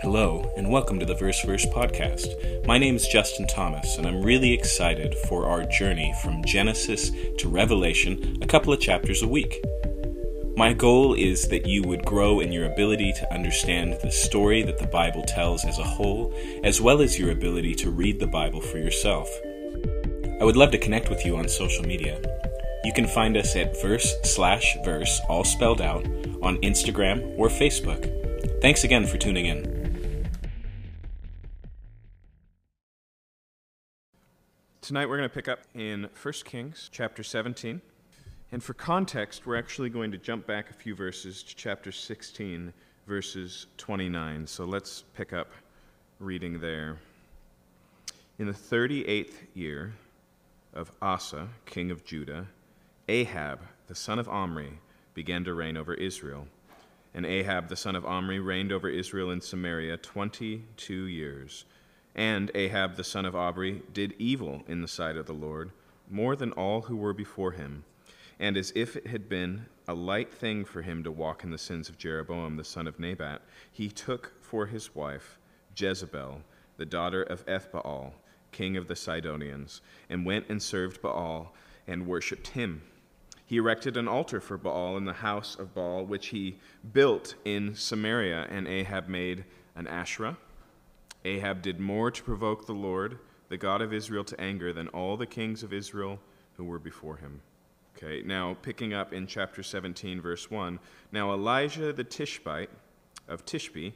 Hello, and welcome to the Verse Verse podcast. My name is Justin Thomas, and I'm really excited for our journey from Genesis to Revelation, a couple of chapters a week. My goal is that you would grow in your ability to understand the story that the Bible tells as a whole, as well as your ability to read the Bible for yourself. I would love to connect with you on social media. You can find us at verse slash verse, all spelled out, on Instagram or Facebook. Thanks again for tuning in. Tonight we're going to pick up in 1 Kings chapter 17. And for context, we're actually going to jump back a few verses to chapter 16, verses 29. So let's pick up reading there. In the 38th year of Asa, king of Judah, Ahab, the son of Omri, began to reign over Israel. And Ahab, the son of Omri, reigned over Israel in Samaria 22 years. And Ahab the son of Omri did evil in the sight of the Lord, more than all who were before him. And as if it had been a light thing for him to walk in the sins of Jeroboam the son of Nebat, he took for his wife Jezebel, the daughter of Ethbaal, king of the Sidonians, and went and served Baal and worshipped him. He erected an altar for Baal in the house of Baal, which he built in Samaria, and Ahab made an Asherah Ahab did more to provoke the Lord, the God of Israel, to anger than all the kings of Israel who were before him. Okay, now picking up in chapter 17, verse 1. Now Elijah the Tishbite of Tishbe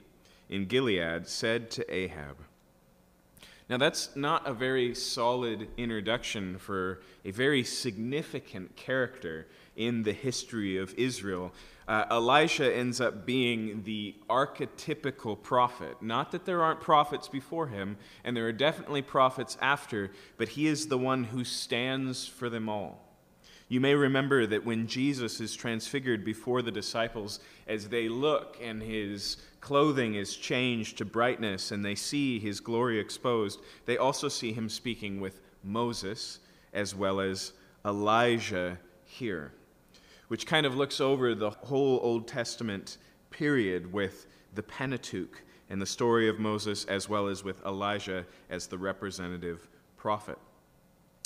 in Gilead said to Ahab, now, that's not a very solid introduction for a very significant character in the history of Israel. Uh, Elijah ends up being the archetypical prophet. Not that there aren't prophets before him, and there are definitely prophets after, but he is the one who stands for them all. You may remember that when Jesus is transfigured before the disciples, as they look and his clothing is changed to brightness and they see his glory exposed, they also see him speaking with Moses as well as Elijah here which kind of looks over the whole Old Testament period with the Pentateuch and the story of Moses, as well as with Elijah as the representative prophet.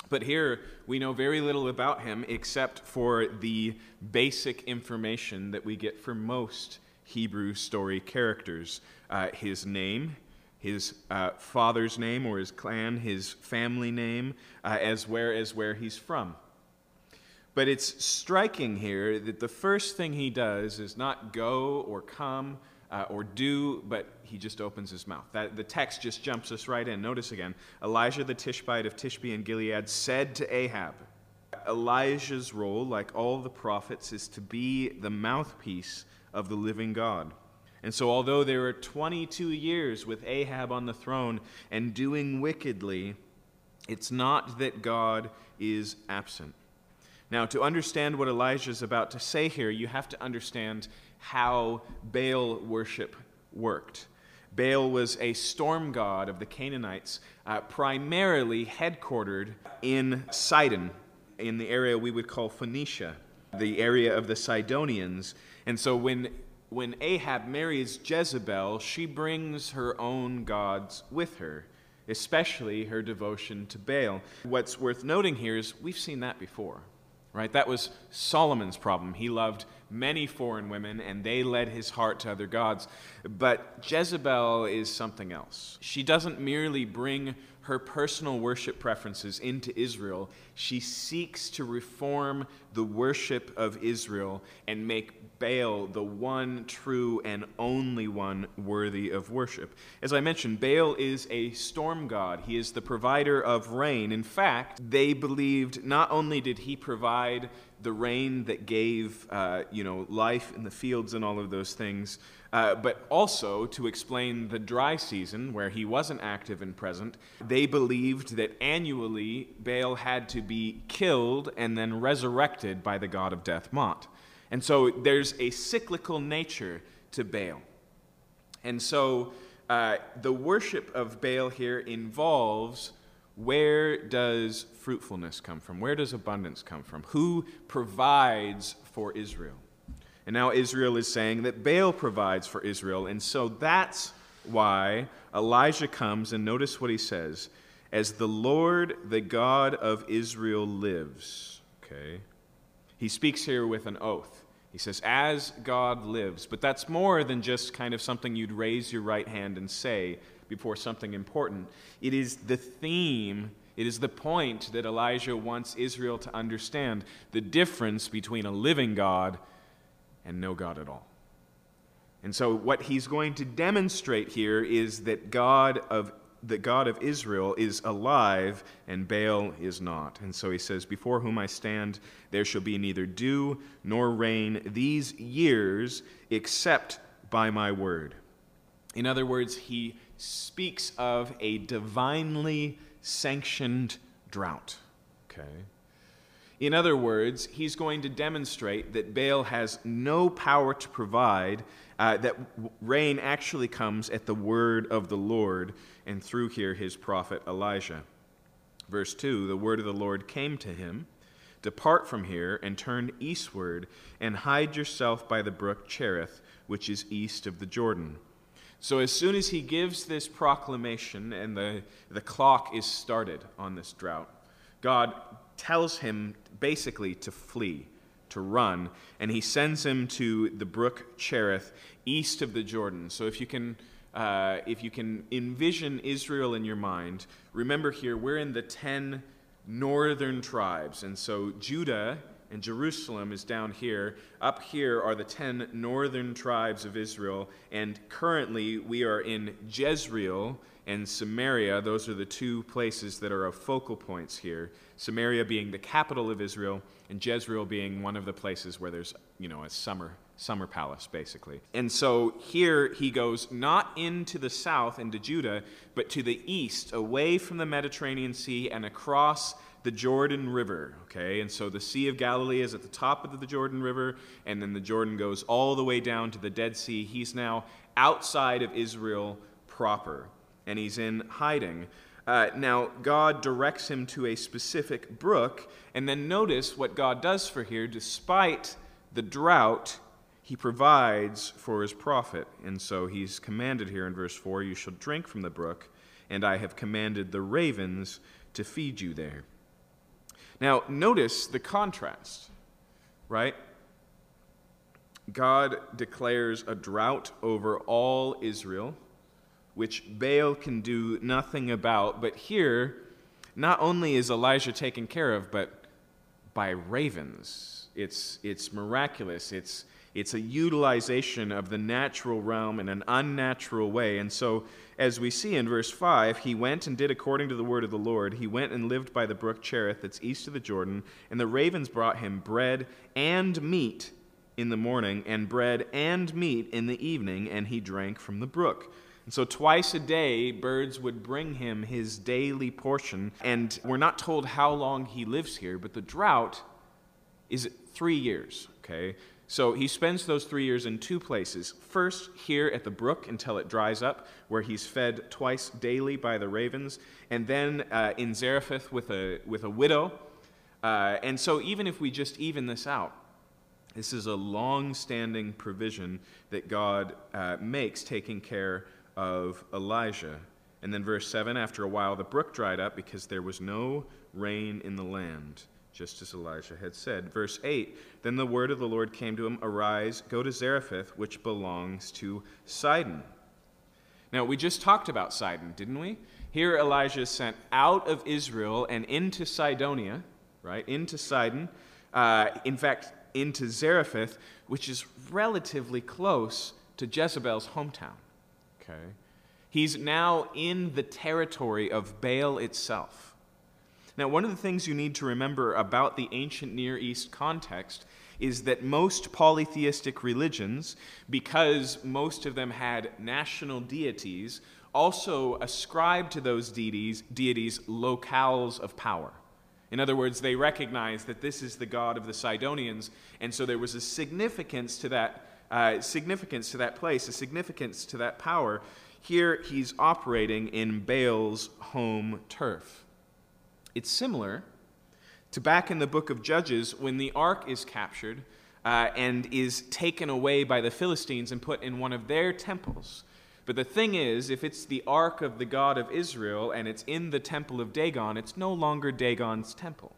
But here we know very little about him except for the basic information that we get from most Hebrew story characters uh, his name, his uh, father's name or his clan, his family name, uh, as well as where he's from. But it's striking here that the first thing he does is not go or come uh, or do, but he just opens his mouth. That, the text just jumps us right in. Notice again Elijah the Tishbite of Tishbe and Gilead said to Ahab, Elijah's role, like all the prophets, is to be the mouthpiece of the living God. And so, although there were 22 years with Ahab on the throne and doing wickedly, it's not that God is absent. Now, to understand what Elijah is about to say here, you have to understand how Baal worship worked. Baal was a storm god of the Canaanites, uh, primarily headquartered in Sidon, in the area we would call Phoenicia, the area of the Sidonians. And so when, when Ahab marries Jezebel, she brings her own gods with her, especially her devotion to Baal. What's worth noting here is we've seen that before right? That was Solomon's problem. He loved many foreign women, and they led his heart to other gods. But Jezebel is something else. She doesn't merely bring her personal worship preferences into Israel, she seeks to reform the worship of Israel and make Baal the one true and only one worthy of worship. As I mentioned, Baal is a storm god. He is the provider of rain. In fact, they believed not only did he provide the rain that gave, uh, you know, life in the fields and all of those things, uh, but also to explain the dry season where he wasn't active and present. They believed that annually Baal had to be killed and then resurrected by the god of death, Mot. And so there's a cyclical nature to Baal. And so uh, the worship of Baal here involves where does fruitfulness come from? Where does abundance come from? Who provides for Israel? And now Israel is saying that Baal provides for Israel. And so that's why Elijah comes, and notice what he says As the Lord, the God of Israel, lives. Okay? He speaks here with an oath. He says, As God lives. But that's more than just kind of something you'd raise your right hand and say before something important. It is the theme, it is the point that Elijah wants Israel to understand the difference between a living God and no God at all. And so, what he's going to demonstrate here is that God of the God of Israel is alive and Baal is not. And so he says, Before whom I stand, there shall be neither dew nor rain these years except by my word. In other words, he speaks of a divinely sanctioned drought. Okay? In other words, he's going to demonstrate that Baal has no power to provide, uh, that rain actually comes at the word of the Lord, and through here his prophet Elijah. Verse 2 The word of the Lord came to him Depart from here and turn eastward, and hide yourself by the brook Cherith, which is east of the Jordan. So, as soon as he gives this proclamation and the, the clock is started on this drought, God tells him basically to flee, to run, and he sends him to the brook Cherith, east of the Jordan. So, if you can. Uh, if you can envision Israel in your mind, remember here, we're in the 10 northern tribes. And so Judah and Jerusalem is down here. Up here are the 10 northern tribes of Israel. And currently we are in Jezreel and Samaria. Those are the two places that are of focal points here. Samaria being the capital of Israel, and Jezreel being one of the places where there's, you know, a summer summer palace, basically. And so here he goes not into the south, into Judah, but to the east, away from the Mediterranean Sea and across the Jordan River. Okay, and so the Sea of Galilee is at the top of the Jordan River, and then the Jordan goes all the way down to the Dead Sea. He's now outside of Israel proper, and he's in hiding. Uh, now, God directs him to a specific brook, and then notice what God does for here, despite the drought he provides for his prophet. And so he's commanded here in verse 4 You shall drink from the brook, and I have commanded the ravens to feed you there. Now, notice the contrast, right? God declares a drought over all Israel, which Baal can do nothing about. But here, not only is Elijah taken care of, but by ravens. It's, it's miraculous. It's, it's a utilization of the natural realm in an unnatural way. And so, as we see in verse 5, he went and did according to the word of the Lord. He went and lived by the brook Cherith that's east of the Jordan, and the ravens brought him bread and meat in the morning, and bread and meat in the evening, and he drank from the brook. And so, twice a day, birds would bring him his daily portion. And we're not told how long he lives here, but the drought is three years, okay? So he spends those three years in two places. First, here at the brook until it dries up, where he's fed twice daily by the ravens, and then uh, in Zarephath with a, with a widow. Uh, and so, even if we just even this out, this is a long standing provision that God uh, makes taking care of Elijah. And then, verse 7 after a while, the brook dried up because there was no rain in the land just as Elijah had said. Verse 8 Then the word of the Lord came to him Arise, go to Zarephath, which belongs to Sidon. Now, we just talked about Sidon, didn't we? Here, Elijah is sent out of Israel and into Sidonia, right? Into Sidon. Uh, in fact, into Zarephath, which is relatively close to Jezebel's hometown. Okay? He's now in the territory of Baal itself. Now, one of the things you need to remember about the ancient Near East context is that most polytheistic religions, because most of them had national deities, also ascribed to those deities, deities locales of power. In other words, they recognized that this is the god of the Sidonians, and so there was a significance to that, uh, significance to that place, a significance to that power. Here he's operating in Baal's home turf. It's similar to back in the book of Judges when the ark is captured uh, and is taken away by the Philistines and put in one of their temples. But the thing is, if it's the ark of the God of Israel and it's in the temple of Dagon, it's no longer Dagon's temple.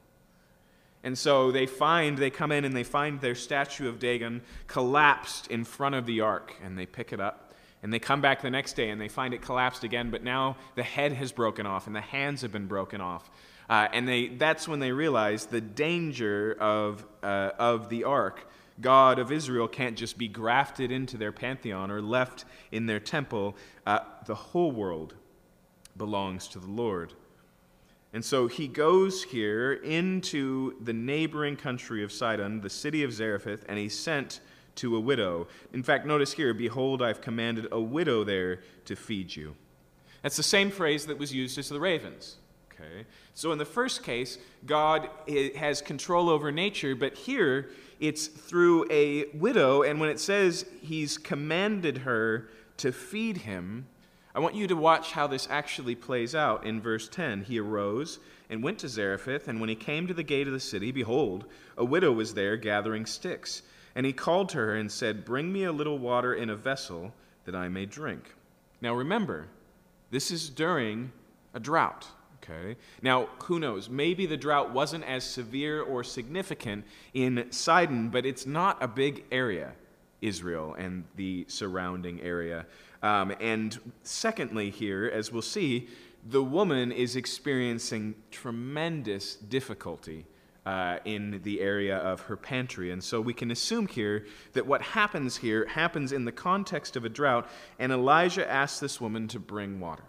And so they find, they come in and they find their statue of Dagon collapsed in front of the ark, and they pick it up. And they come back the next day and they find it collapsed again, but now the head has broken off and the hands have been broken off. Uh, and they, that's when they realize the danger of, uh, of the ark. God of Israel can't just be grafted into their pantheon or left in their temple. Uh, the whole world belongs to the Lord. And so he goes here into the neighboring country of Sidon, the city of Zarephath, and he's sent to a widow. In fact, notice here, behold, I've commanded a widow there to feed you. That's the same phrase that was used as the ravens. Okay. So in the first case, God has control over nature, but here it's through a widow, and when it says he's commanded her to feed him, I want you to watch how this actually plays out in verse 10. He arose and went to Zarephath, and when he came to the gate of the city, behold, a widow was there gathering sticks. And he called to her and said, Bring me a little water in a vessel that I may drink. Now remember, this is during a drought. Okay. Now, who knows? Maybe the drought wasn't as severe or significant in Sidon, but it's not a big area, Israel and the surrounding area. Um, and secondly, here, as we'll see, the woman is experiencing tremendous difficulty uh, in the area of her pantry. And so we can assume here that what happens here happens in the context of a drought, and Elijah asks this woman to bring water.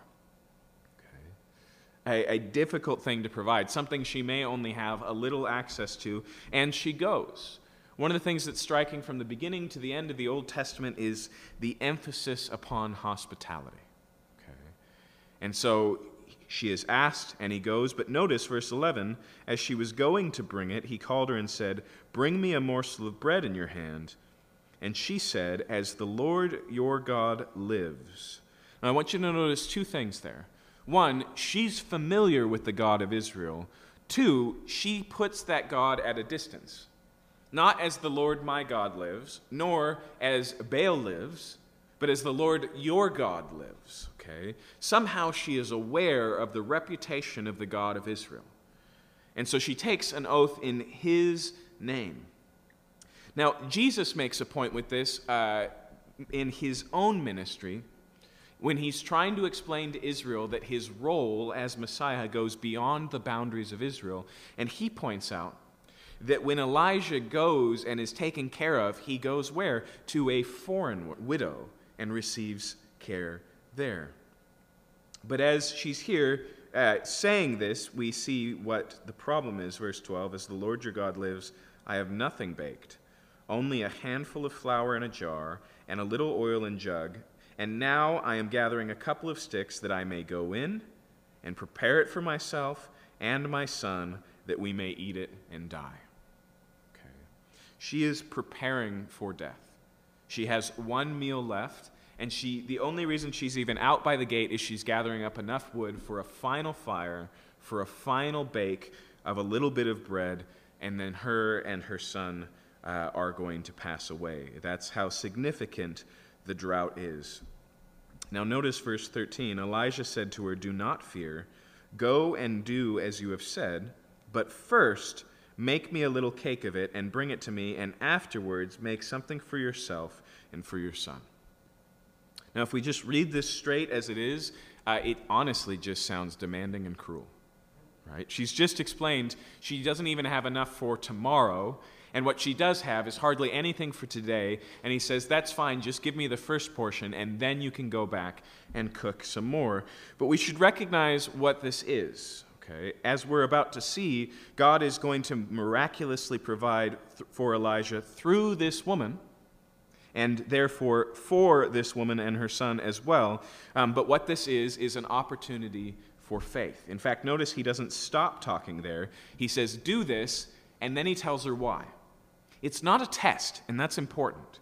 Okay. A, a difficult thing to provide, something she may only have a little access to, and she goes. One of the things that's striking from the beginning to the end of the Old Testament is the emphasis upon hospitality. Okay. And so she is asked, and he goes. But notice verse 11 as she was going to bring it, he called her and said, Bring me a morsel of bread in your hand. And she said, As the Lord your God lives. Now, I want you to notice two things there. One, she's familiar with the God of Israel. Two, she puts that God at a distance not as the Lord my God lives, nor as Baal lives, but as the Lord your God lives. Okay? Somehow she is aware of the reputation of the God of Israel. And so she takes an oath in his name. Now, Jesus makes a point with this uh, in his own ministry when he's trying to explain to Israel that his role as Messiah goes beyond the boundaries of Israel. And he points out that when Elijah goes and is taken care of, he goes where? To a foreign widow and receives care there. But as she's here uh, saying this, we see what the problem is. Verse 12 As the Lord your God lives, I have nothing baked, only a handful of flour in a jar and a little oil in jug. And now I am gathering a couple of sticks that I may go in and prepare it for myself and my son, that we may eat it and die. She is preparing for death. She has one meal left, and she, the only reason she's even out by the gate is she's gathering up enough wood for a final fire, for a final bake of a little bit of bread, and then her and her son uh, are going to pass away. That's how significant the drought is. Now, notice verse 13 Elijah said to her, Do not fear. Go and do as you have said, but first Make me a little cake of it and bring it to me, and afterwards make something for yourself and for your son. Now, if we just read this straight as it is, uh, it honestly just sounds demanding and cruel. Right? She's just explained she doesn't even have enough for tomorrow, and what she does have is hardly anything for today. And he says, That's fine, just give me the first portion, and then you can go back and cook some more. But we should recognize what this is. Okay? As we're about to see, God is going to miraculously provide th- for Elijah through this woman, and therefore for this woman and her son as well. Um, but what this is, is an opportunity for faith. In fact, notice he doesn't stop talking there. He says, Do this, and then he tells her why. It's not a test, and that's important.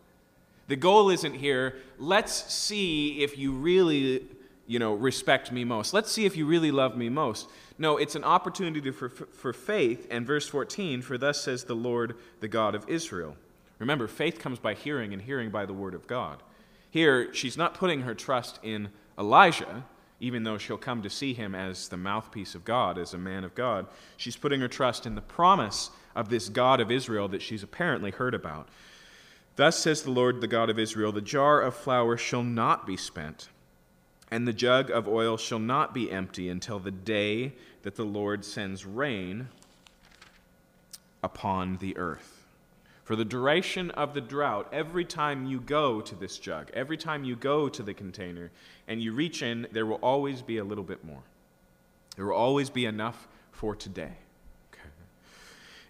The goal isn't here, let's see if you really you know, respect me most. Let's see if you really love me most. No, it's an opportunity for, for faith. And verse 14, for thus says the Lord, the God of Israel. Remember, faith comes by hearing, and hearing by the word of God. Here, she's not putting her trust in Elijah, even though she'll come to see him as the mouthpiece of God, as a man of God. She's putting her trust in the promise of this God of Israel that she's apparently heard about. Thus says the Lord, the God of Israel The jar of flour shall not be spent, and the jug of oil shall not be empty until the day that the Lord sends rain upon the earth. For the duration of the drought, every time you go to this jug, every time you go to the container and you reach in, there will always be a little bit more. There will always be enough for today. Okay.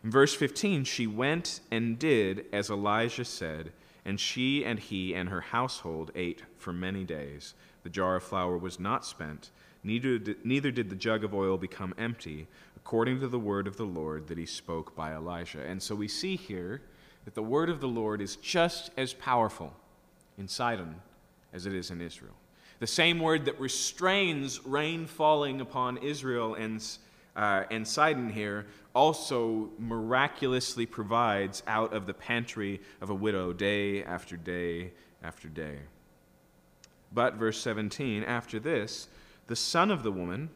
In verse 15, she went and did as Elijah said, and she and he and her household ate for many days. The jar of flour was not spent, neither did, neither did the jug of oil become empty, according to the word of the Lord that he spoke by Elijah. And so we see here that the word of the Lord is just as powerful in Sidon as it is in Israel. The same word that restrains rain falling upon Israel and, uh, and Sidon here also miraculously provides out of the pantry of a widow day after day after day. But, verse 17, after this, the son of the woman,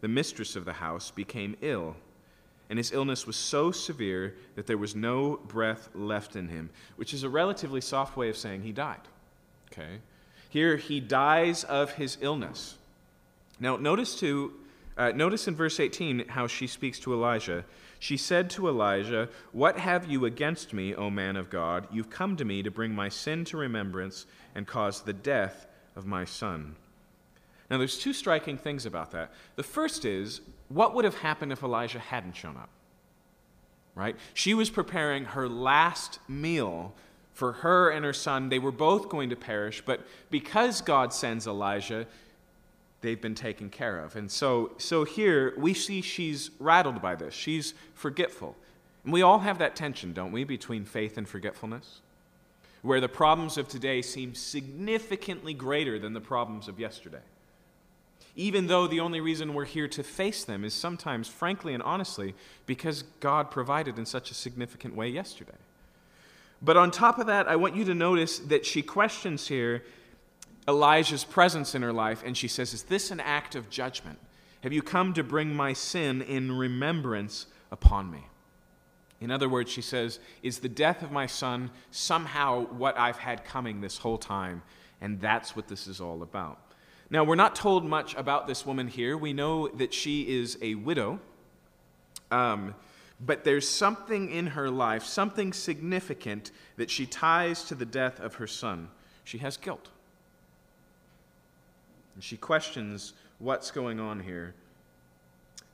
the mistress of the house, became ill and his illness was so severe that there was no breath left in him, which is a relatively soft way of saying he died. Okay? Here, he dies of his illness. Now, notice too, uh, notice in verse 18 how she speaks to Elijah. She said to Elijah, What have you against me, O man of God? You've come to me to bring my sin to remembrance and cause the death of my son. Now, there's two striking things about that. The first is what would have happened if Elijah hadn't shown up? Right? She was preparing her last meal for her and her son. They were both going to perish, but because God sends Elijah, they've been taken care of. And so, so here we see she's rattled by this. She's forgetful. And we all have that tension, don't we, between faith and forgetfulness? Where the problems of today seem significantly greater than the problems of yesterday even though the only reason we're here to face them is sometimes, frankly and honestly, because God provided in such a significant way yesterday. But on top of that, I want you to notice that she questions here Elijah's presence in her life, and she says, Is this an act of judgment? Have you come to bring my sin in remembrance upon me? In other words, she says, Is the death of my son somehow what I've had coming this whole time? And that's what this is all about. Now, we're not told much about this woman here. We know that she is a widow. Um, but there's something in her life, something significant that she ties to the death of her son. She has guilt. And she questions what's going on here.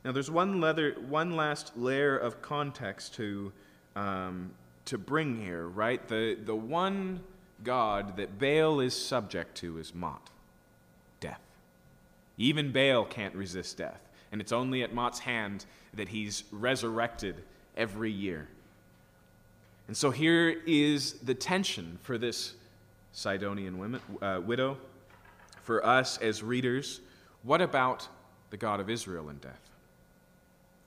Now, there's one, leather, one last layer of context to, um, to bring here, right? The, the one God that Baal is subject to is Mot. Death. Even Baal can't resist death. And it's only at Mot's hand that he's resurrected every year. And so here is the tension for this Sidonian women, uh, widow. For us as readers, what about the God of Israel in death?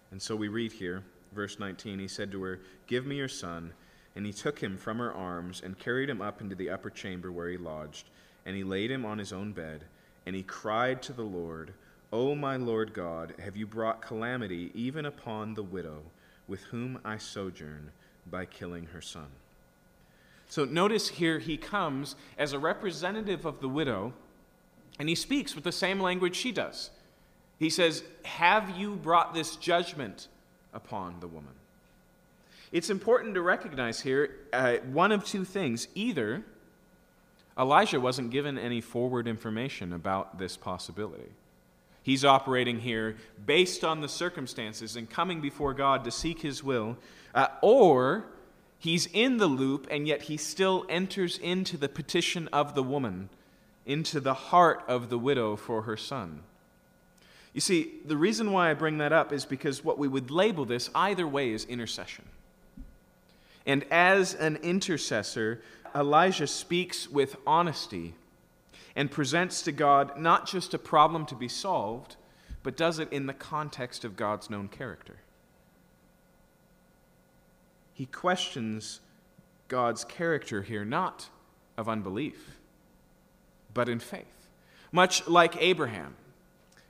And so we read here, verse 19, he said to her, Give me your son. And he took him from her arms and carried him up into the upper chamber where he lodged. And he laid him on his own bed. And he cried to the Lord, O my Lord God, have you brought calamity even upon the widow with whom I sojourn by killing her son? So notice here he comes as a representative of the widow, and he speaks with the same language she does. He says, Have you brought this judgment upon the woman? It's important to recognize here uh, one of two things. Either Elijah wasn't given any forward information about this possibility. He's operating here based on the circumstances and coming before God to seek his will, uh, or he's in the loop and yet he still enters into the petition of the woman, into the heart of the widow for her son. You see, the reason why I bring that up is because what we would label this either way is intercession. And as an intercessor, Elijah speaks with honesty and presents to God not just a problem to be solved, but does it in the context of God's known character. He questions God's character here, not of unbelief, but in faith. Much like Abraham.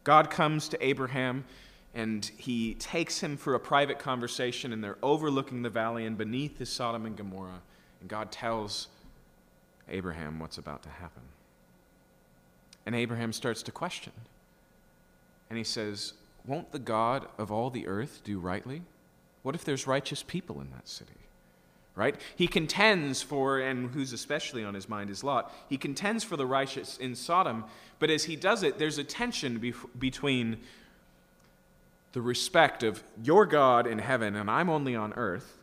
God comes to Abraham and he takes him for a private conversation, and they're overlooking the valley, and beneath is Sodom and Gomorrah. And God tells Abraham what's about to happen. And Abraham starts to question. And he says, Won't the God of all the earth do rightly? What if there's righteous people in that city? Right? He contends for, and who's especially on his mind is Lot, he contends for the righteous in Sodom, but as he does it, there's a tension between the respect of your God in heaven and I'm only on earth.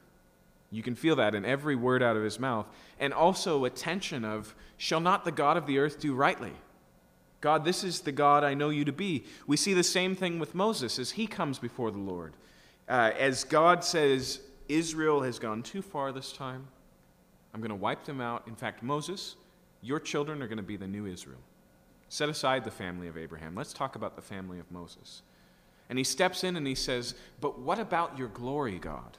You can feel that in every word out of his mouth. And also a tension of, shall not the God of the earth do rightly? God, this is the God I know you to be. We see the same thing with Moses as he comes before the Lord. Uh, as God says, Israel has gone too far this time, I'm going to wipe them out. In fact, Moses, your children are going to be the new Israel. Set aside the family of Abraham. Let's talk about the family of Moses. And he steps in and he says, But what about your glory, God?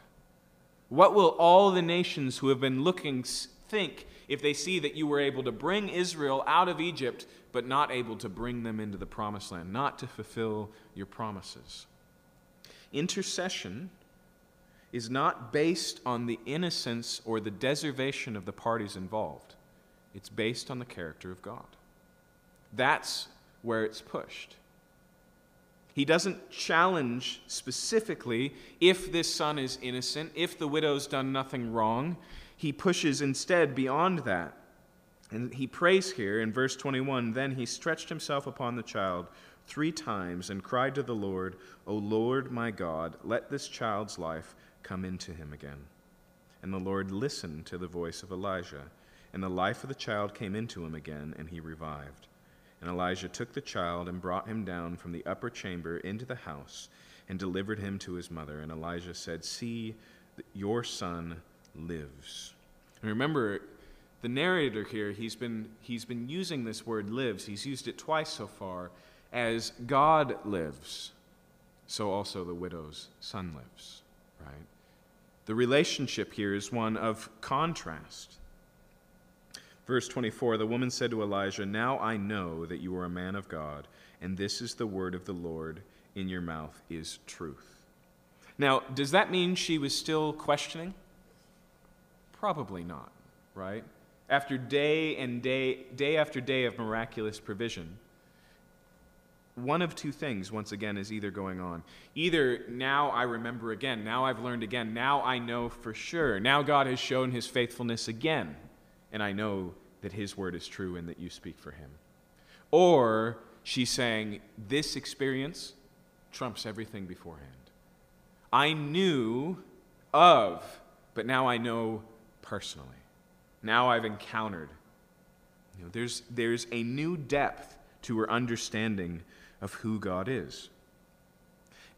What will all the nations who have been looking think if they see that you were able to bring Israel out of Egypt, but not able to bring them into the promised land, not to fulfill your promises? Intercession is not based on the innocence or the deservation of the parties involved, it's based on the character of God. That's where it's pushed. He doesn't challenge specifically if this son is innocent, if the widow's done nothing wrong. He pushes instead beyond that. And he prays here in verse 21 Then he stretched himself upon the child three times and cried to the Lord, O Lord my God, let this child's life come into him again. And the Lord listened to the voice of Elijah, and the life of the child came into him again, and he revived. And Elijah took the child and brought him down from the upper chamber into the house and delivered him to his mother. And Elijah said, See, your son lives. And remember, the narrator here, he's been, he's been using this word lives. He's used it twice so far as God lives, so also the widow's son lives, right? The relationship here is one of contrast. Verse 24 The woman said to Elijah, Now I know that you are a man of God, and this is the word of the Lord in your mouth is truth. Now, does that mean she was still questioning? Probably not, right? After day and day, day after day of miraculous provision, one of two things, once again, is either going on. Either now I remember again, now I've learned again, now I know for sure, now God has shown his faithfulness again and I know that his word is true and that you speak for him. Or she's saying, This experience trumps everything beforehand. I knew of, but now I know personally. Now I've encountered. You know, there's, there's a new depth to her understanding of who God is.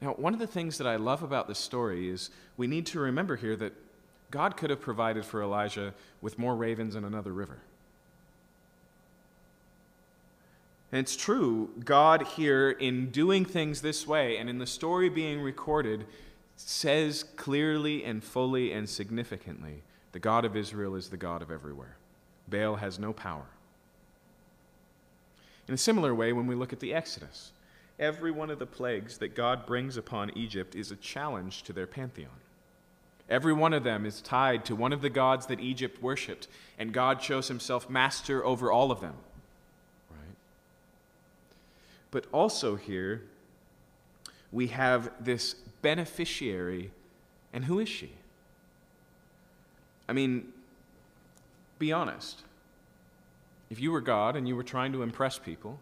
Now, one of the things that I love about this story is we need to remember here that God could have provided for Elijah with more ravens and another river. And it's true, God here, in doing things this way and in the story being recorded, says clearly and fully and significantly the God of Israel is the God of everywhere. Baal has no power. In a similar way, when we look at the Exodus, every one of the plagues that God brings upon Egypt is a challenge to their pantheon. Every one of them is tied to one of the gods that Egypt worshiped, and God shows himself master over all of them. Right? But also here, we have this beneficiary, and who is she? I mean, be honest. If you were God and you were trying to impress people,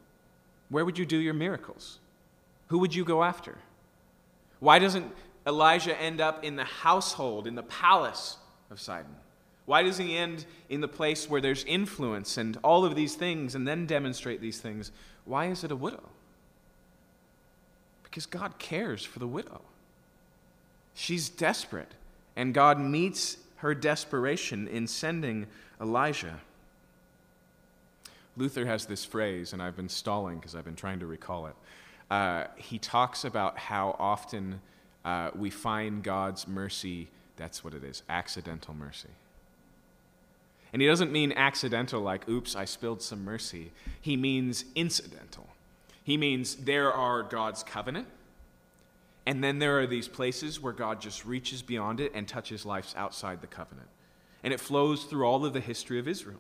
where would you do your miracles? Who would you go after? Why doesn't Elijah end up in the household, in the palace of Sidon? Why does he end in the place where there's influence and all of these things and then demonstrate these things? Why is it a widow? Because God cares for the widow. She's desperate, and God meets her desperation in sending Elijah. Luther has this phrase, and I've been stalling because I've been trying to recall it. Uh, he talks about how often uh, we find God's mercy, that's what it is accidental mercy. And he doesn't mean accidental, like, oops, I spilled some mercy. He means incidental. He means there are God's covenant, and then there are these places where God just reaches beyond it and touches lives outside the covenant. And it flows through all of the history of Israel.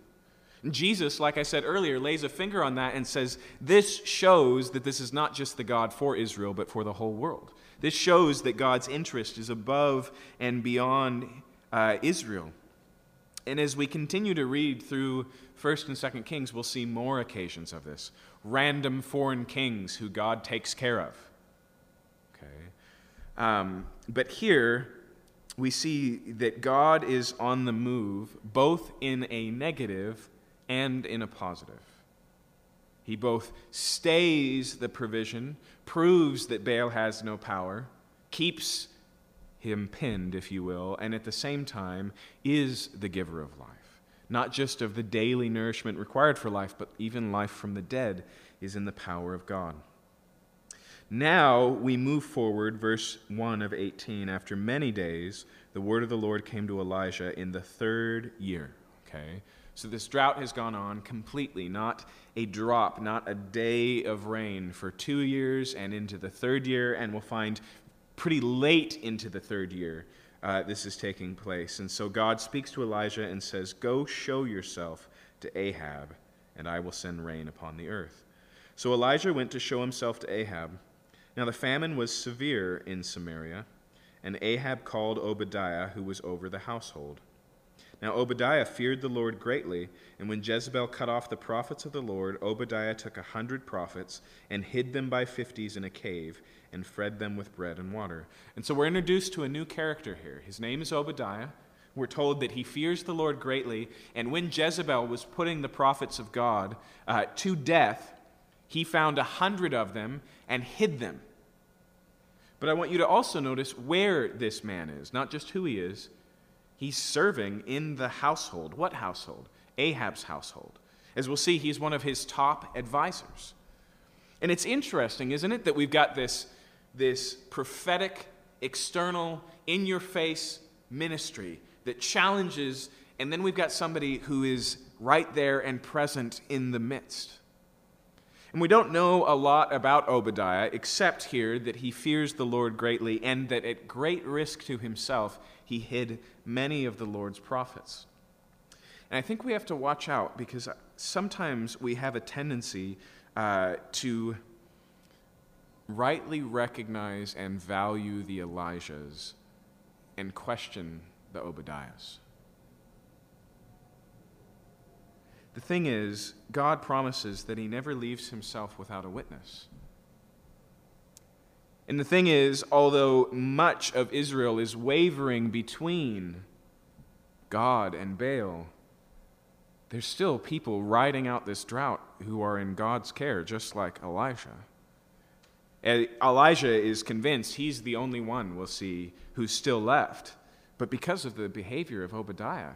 Jesus, like I said earlier, lays a finger on that and says, This shows that this is not just the God for Israel, but for the whole world. This shows that God's interest is above and beyond uh, Israel. And as we continue to read through 1st and 2nd Kings, we'll see more occasions of this. Random foreign kings who God takes care of. Okay. Um, but here, we see that God is on the move, both in a negative and in a positive. He both stays the provision, proves that Baal has no power, keeps him pinned, if you will, and at the same time is the giver of life. Not just of the daily nourishment required for life, but even life from the dead is in the power of God. Now we move forward, verse 1 of 18. After many days, the word of the Lord came to Elijah in the third year. Okay? So this drought has gone on completely, not a drop, not a day of rain for two years and into the third year, and we'll find pretty late into the third year uh, this is taking place. And so God speaks to Elijah and says, Go show yourself to Ahab, and I will send rain upon the earth. So Elijah went to show himself to Ahab. Now the famine was severe in Samaria, and Ahab called Obadiah, who was over the household. Now Obadiah feared the Lord greatly, and when Jezebel cut off the prophets of the Lord, Obadiah took a hundred prophets and hid them by fifties in a cave and fed them with bread and water. And so we're introduced to a new character here. His name is Obadiah. We're told that he fears the Lord greatly, and when Jezebel was putting the prophets of God uh, to death, he found a hundred of them and hid them. But I want you to also notice where this man is, not just who he is. He's serving in the household. What household? Ahab's household. As we'll see, he's one of his top advisors. And it's interesting, isn't it, that we've got this this prophetic, external, in your face ministry that challenges, and then we've got somebody who is right there and present in the midst. And we don't know a lot about Obadiah, except here that he fears the Lord greatly, and that at great risk to himself, he hid many of the Lord's prophets. And I think we have to watch out because sometimes we have a tendency uh, to rightly recognize and value the Elijahs and question the Obadiahs. The thing is, God promises that he never leaves himself without a witness. And the thing is, although much of Israel is wavering between God and Baal, there's still people riding out this drought who are in God's care, just like Elijah. Elijah is convinced he's the only one, we'll see, who's still left. But because of the behavior of Obadiah,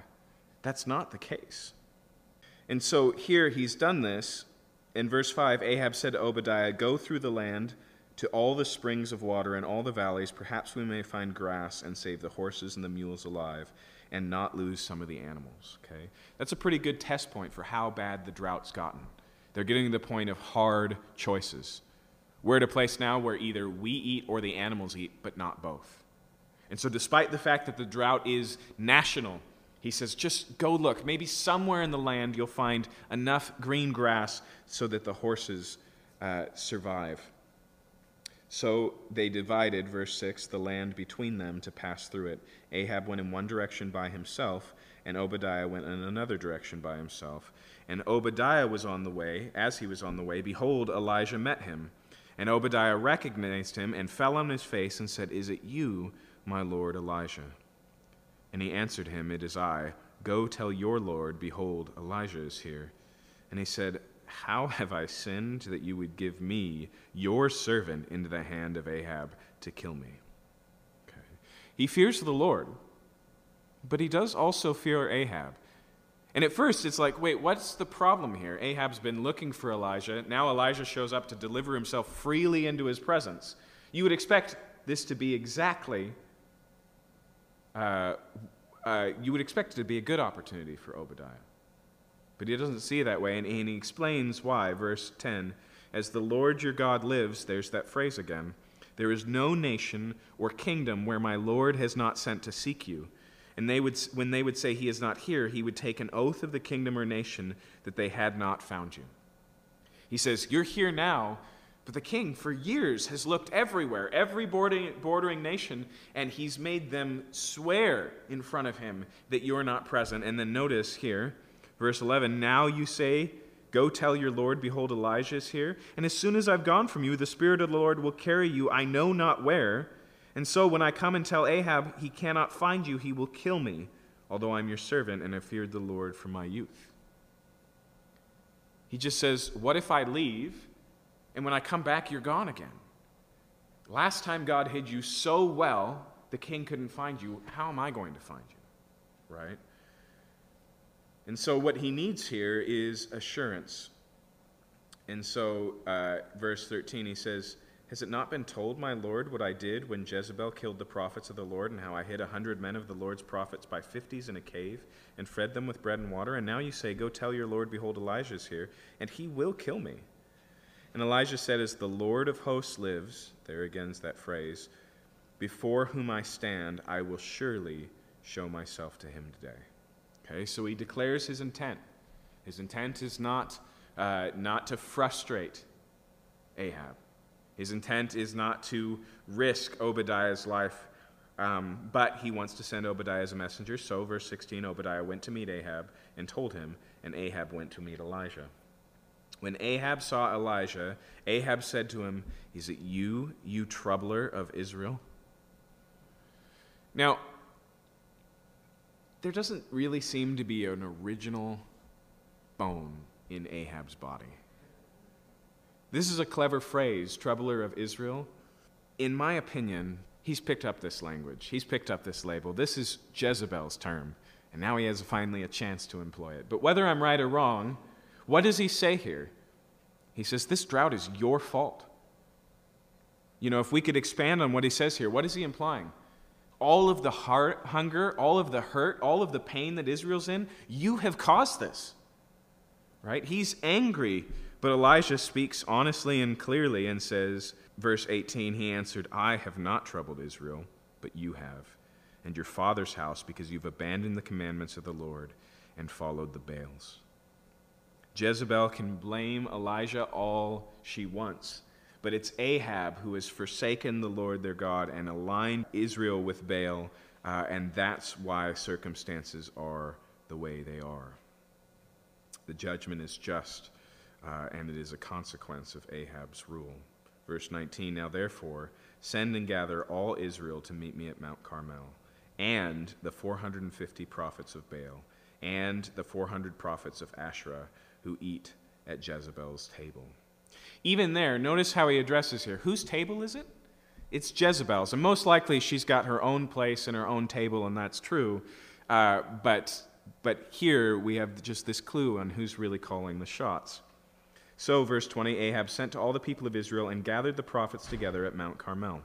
that's not the case. And so here he's done this. In verse 5, Ahab said to Obadiah, Go through the land to all the springs of water and all the valleys. Perhaps we may find grass and save the horses and the mules alive and not lose some of the animals. Okay? That's a pretty good test point for how bad the drought's gotten. They're getting to the point of hard choices. We're at a place now where either we eat or the animals eat, but not both. And so, despite the fact that the drought is national, he says, just go look. Maybe somewhere in the land you'll find enough green grass so that the horses uh, survive. So they divided, verse 6, the land between them to pass through it. Ahab went in one direction by himself, and Obadiah went in another direction by himself. And Obadiah was on the way. As he was on the way, behold, Elijah met him and Obadiah recognized him and fell on his face and said, Is it you, my lord Elijah? And he answered him, It is I. Go tell your Lord, behold, Elijah is here. And he said, How have I sinned that you would give me, your servant, into the hand of Ahab to kill me? Okay. He fears the Lord, but he does also fear Ahab. And at first, it's like, wait, what's the problem here? Ahab's been looking for Elijah. Now Elijah shows up to deliver himself freely into his presence. You would expect this to be exactly uh, uh, you would expect it to be a good opportunity for Obadiah. But he doesn't see it that way, and, and he explains why. Verse 10 As the Lord your God lives, there's that phrase again. There is no nation or kingdom where my Lord has not sent to seek you. And they would, when they would say he is not here, he would take an oath of the kingdom or nation that they had not found you. He says, You're here now, but the king for years has looked everywhere, every bordering, bordering nation, and he's made them swear in front of him that you're not present. And then notice here, verse 11 Now you say, Go tell your Lord, behold, Elijah is here. And as soon as I've gone from you, the Spirit of the Lord will carry you, I know not where. And so when I come and tell Ahab he cannot find you, he will kill me, although I'm your servant and have feared the Lord from my youth. He just says, What if I leave, and when I come back, you're gone again? Last time God hid you so well, the king couldn't find you. How am I going to find you? Right? And so, what he needs here is assurance. And so, uh, verse 13, he says, Has it not been told, my Lord, what I did when Jezebel killed the prophets of the Lord, and how I hid a hundred men of the Lord's prophets by fifties in a cave, and fed them with bread and water? And now you say, Go tell your Lord, behold, Elijah is here, and he will kill me. And Elijah said, As the Lord of hosts lives, there again's that phrase, before whom I stand, I will surely show myself to him today. Okay, so he declares his intent. His intent is not, uh, not to frustrate Ahab. His intent is not to risk Obadiah's life, um, but he wants to send Obadiah as a messenger. So, verse 16 Obadiah went to meet Ahab and told him, and Ahab went to meet Elijah. When Ahab saw Elijah, Ahab said to him, Is it you, you troubler of Israel? Now, there doesn't really seem to be an original bone in Ahab's body. This is a clever phrase, troubler of Israel. In my opinion, he's picked up this language. He's picked up this label. This is Jezebel's term, and now he has finally a chance to employ it. But whether I'm right or wrong, what does he say here? He says, This drought is your fault. You know, if we could expand on what he says here, what is he implying? all of the heart, hunger, all of the hurt, all of the pain that Israel's in, you have caused this. Right? He's angry, but Elijah speaks honestly and clearly and says, verse 18, he answered, I have not troubled Israel, but you have, and your father's house, because you've abandoned the commandments of the Lord and followed the Baals. Jezebel can blame Elijah all she wants but it's Ahab who has forsaken the Lord their God and aligned Israel with Baal, uh, and that's why circumstances are the way they are. The judgment is just, uh, and it is a consequence of Ahab's rule. Verse 19 Now therefore, send and gather all Israel to meet me at Mount Carmel, and the 450 prophets of Baal, and the 400 prophets of Asherah who eat at Jezebel's table. Even there, notice how he addresses here. Whose table is it? It's Jezebel's. And most likely she's got her own place and her own table, and that's true. Uh, but, but here we have just this clue on who's really calling the shots. So, verse 20 Ahab sent to all the people of Israel and gathered the prophets together at Mount Carmel.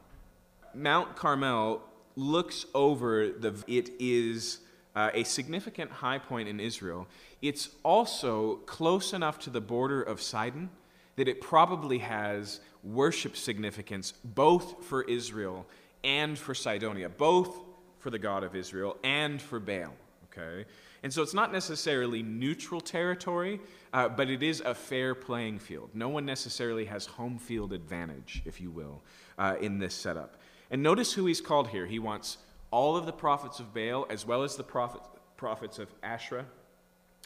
Mount Carmel looks over the. It is. Uh, a significant high point in Israel. It's also close enough to the border of Sidon that it probably has worship significance both for Israel and for Sidonia, both for the God of Israel and for Baal. Okay? And so it's not necessarily neutral territory, uh, but it is a fair playing field. No one necessarily has home field advantage, if you will, uh, in this setup. And notice who he's called here. He wants all of the prophets of Baal as well as the prophet, prophets of Asherah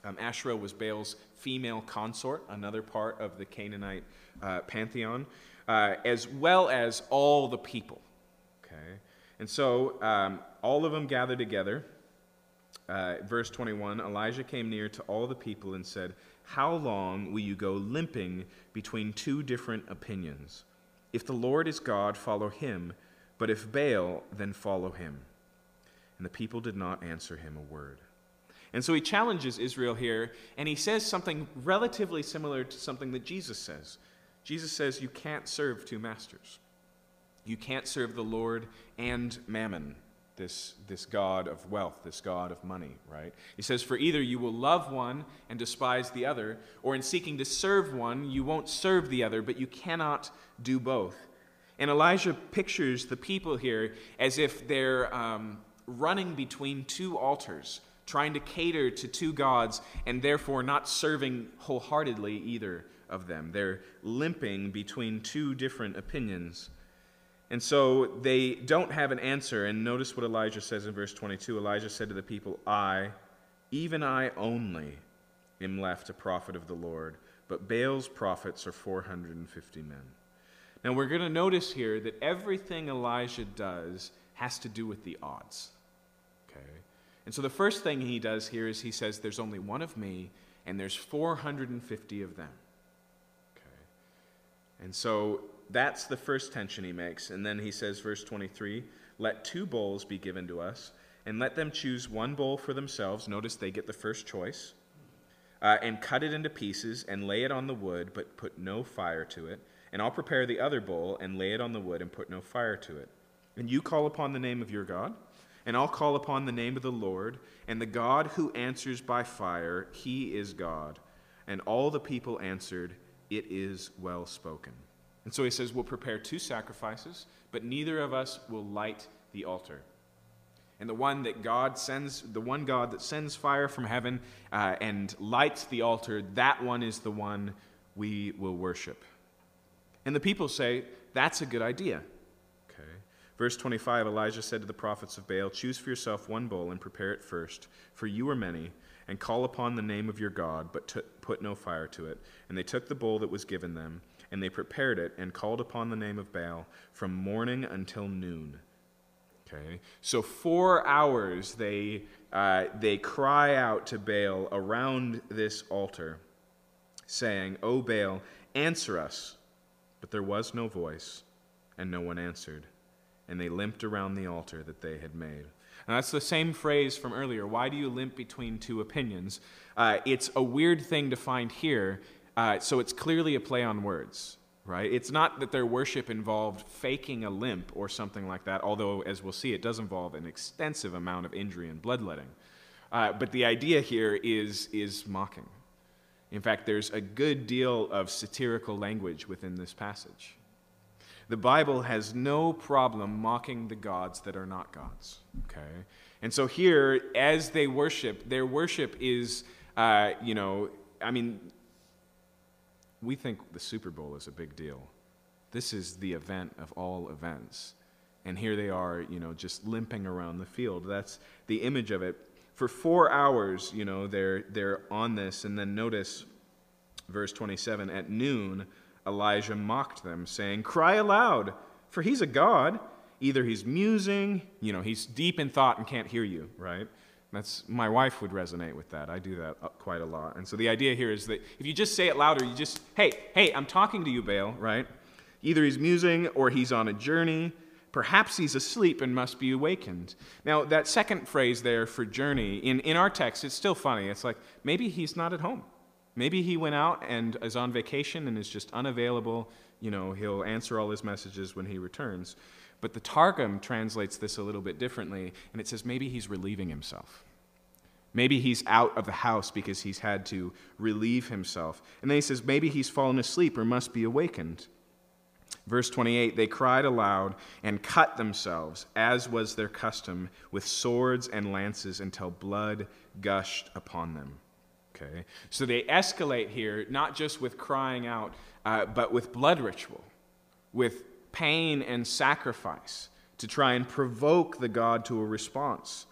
um, Asherah was Baal's female consort, another part of the Canaanite uh, pantheon, uh, as well as all the people. Okay? And so um, all of them gathered together. Uh, verse 21 Elijah came near to all the people and said, How long will you go limping between two different opinions? If the Lord is God, follow him, but if Baal, then follow him. And the people did not answer him a word. And so he challenges Israel here, and he says something relatively similar to something that Jesus says. Jesus says, You can't serve two masters. You can't serve the Lord and mammon. this, this God of wealth, this God of money, right? He says, For either you will love one and despise the other, or in seeking to serve one, you won't serve the other, but you cannot do both. And Elijah pictures the people here as if they're um, running between two altars, trying to cater to two gods, and therefore not serving wholeheartedly either of them. They're limping between two different opinions. And so they don't have an answer. And notice what Elijah says in verse 22 Elijah said to the people, I, even I only, am left a prophet of the Lord, but Baal's prophets are 450 men. Now we're going to notice here that everything Elijah does has to do with the odds. Okay? And so the first thing he does here is he says, There's only one of me, and there's 450 of them. Okay? And so that's the first tension he makes. And then he says, verse 23 Let two bowls be given to us, and let them choose one bowl for themselves. Notice they get the first choice. Uh, and cut it into pieces, and lay it on the wood, but put no fire to it. And I'll prepare the other bowl, and lay it on the wood, and put no fire to it. And you call upon the name of your God, and I'll call upon the name of the Lord, and the God who answers by fire, he is God. And all the people answered, It is well spoken. And so he says, We'll prepare two sacrifices, but neither of us will light the altar. And the one that God sends, the one God that sends fire from heaven uh, and lights the altar, that one is the one we will worship. And the people say, That's a good idea. Verse 25 Elijah said to the prophets of Baal, Choose for yourself one bowl and prepare it first, for you are many, and call upon the name of your God, but t- put no fire to it. And they took the bowl that was given them and they prepared it and called upon the name of Baal from morning until noon. Okay, so four hours they uh, they cry out to Baal around this altar, saying, "O Baal, answer us." But there was no voice, and no one answered, and they limped around the altar that they had made. And that's the same phrase from earlier. Why do you limp between two opinions? Uh, it's a weird thing to find here uh, so it's clearly a play on words, right? It's not that their worship involved faking a limp or something like that, although, as we'll see, it does involve an extensive amount of injury and bloodletting. Uh, but the idea here is, is mocking. In fact, there's a good deal of satirical language within this passage. The Bible has no problem mocking the gods that are not gods, okay? And so here, as they worship, their worship is, uh, you know, I mean, we think the Super Bowl is a big deal. This is the event of all events. And here they are, you know, just limping around the field. That's the image of it. For four hours, you know, they're, they're on this. And then notice verse 27 At noon, Elijah mocked them, saying, Cry aloud, for he's a God. Either he's musing, you know, he's deep in thought and can't hear you, right? That's my wife would resonate with that. I do that uh, quite a lot. And so the idea here is that if you just say it louder, you just, hey, hey, I'm talking to you, Baal, right? Either he's musing or he's on a journey. Perhaps he's asleep and must be awakened. Now, that second phrase there for journey, in, in our text, it's still funny. It's like maybe he's not at home. Maybe he went out and is on vacation and is just unavailable. You know, he'll answer all his messages when he returns. But the Targum translates this a little bit differently, and it says maybe he's relieving himself. Maybe he's out of the house because he's had to relieve himself. And then he says maybe he's fallen asleep or must be awakened. Verse 28 They cried aloud and cut themselves, as was their custom, with swords and lances until blood gushed upon them. Okay? So they escalate here, not just with crying out, uh, but with blood ritual, with pain and sacrifice to try and provoke the god to a response.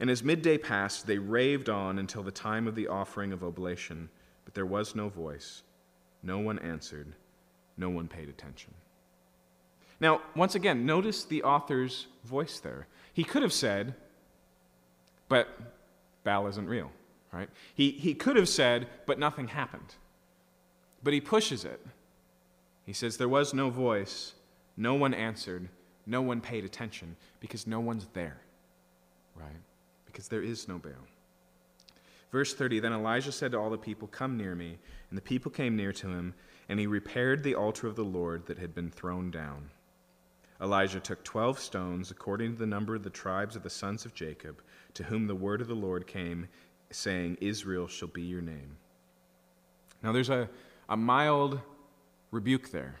And as midday passed, they raved on until the time of the offering of oblation, but there was no voice. No one answered. No one paid attention. Now, once again, notice the author's voice there. He could have said, but Baal isn't real, right? He, he could have said, but nothing happened. But he pushes it. He says, There was no voice, no one answered. No one paid attention because no one's there, right? Because there is no Baal. Verse 30 Then Elijah said to all the people, Come near me. And the people came near to him, and he repaired the altar of the Lord that had been thrown down. Elijah took 12 stones, according to the number of the tribes of the sons of Jacob, to whom the word of the Lord came, saying, Israel shall be your name. Now there's a, a mild rebuke there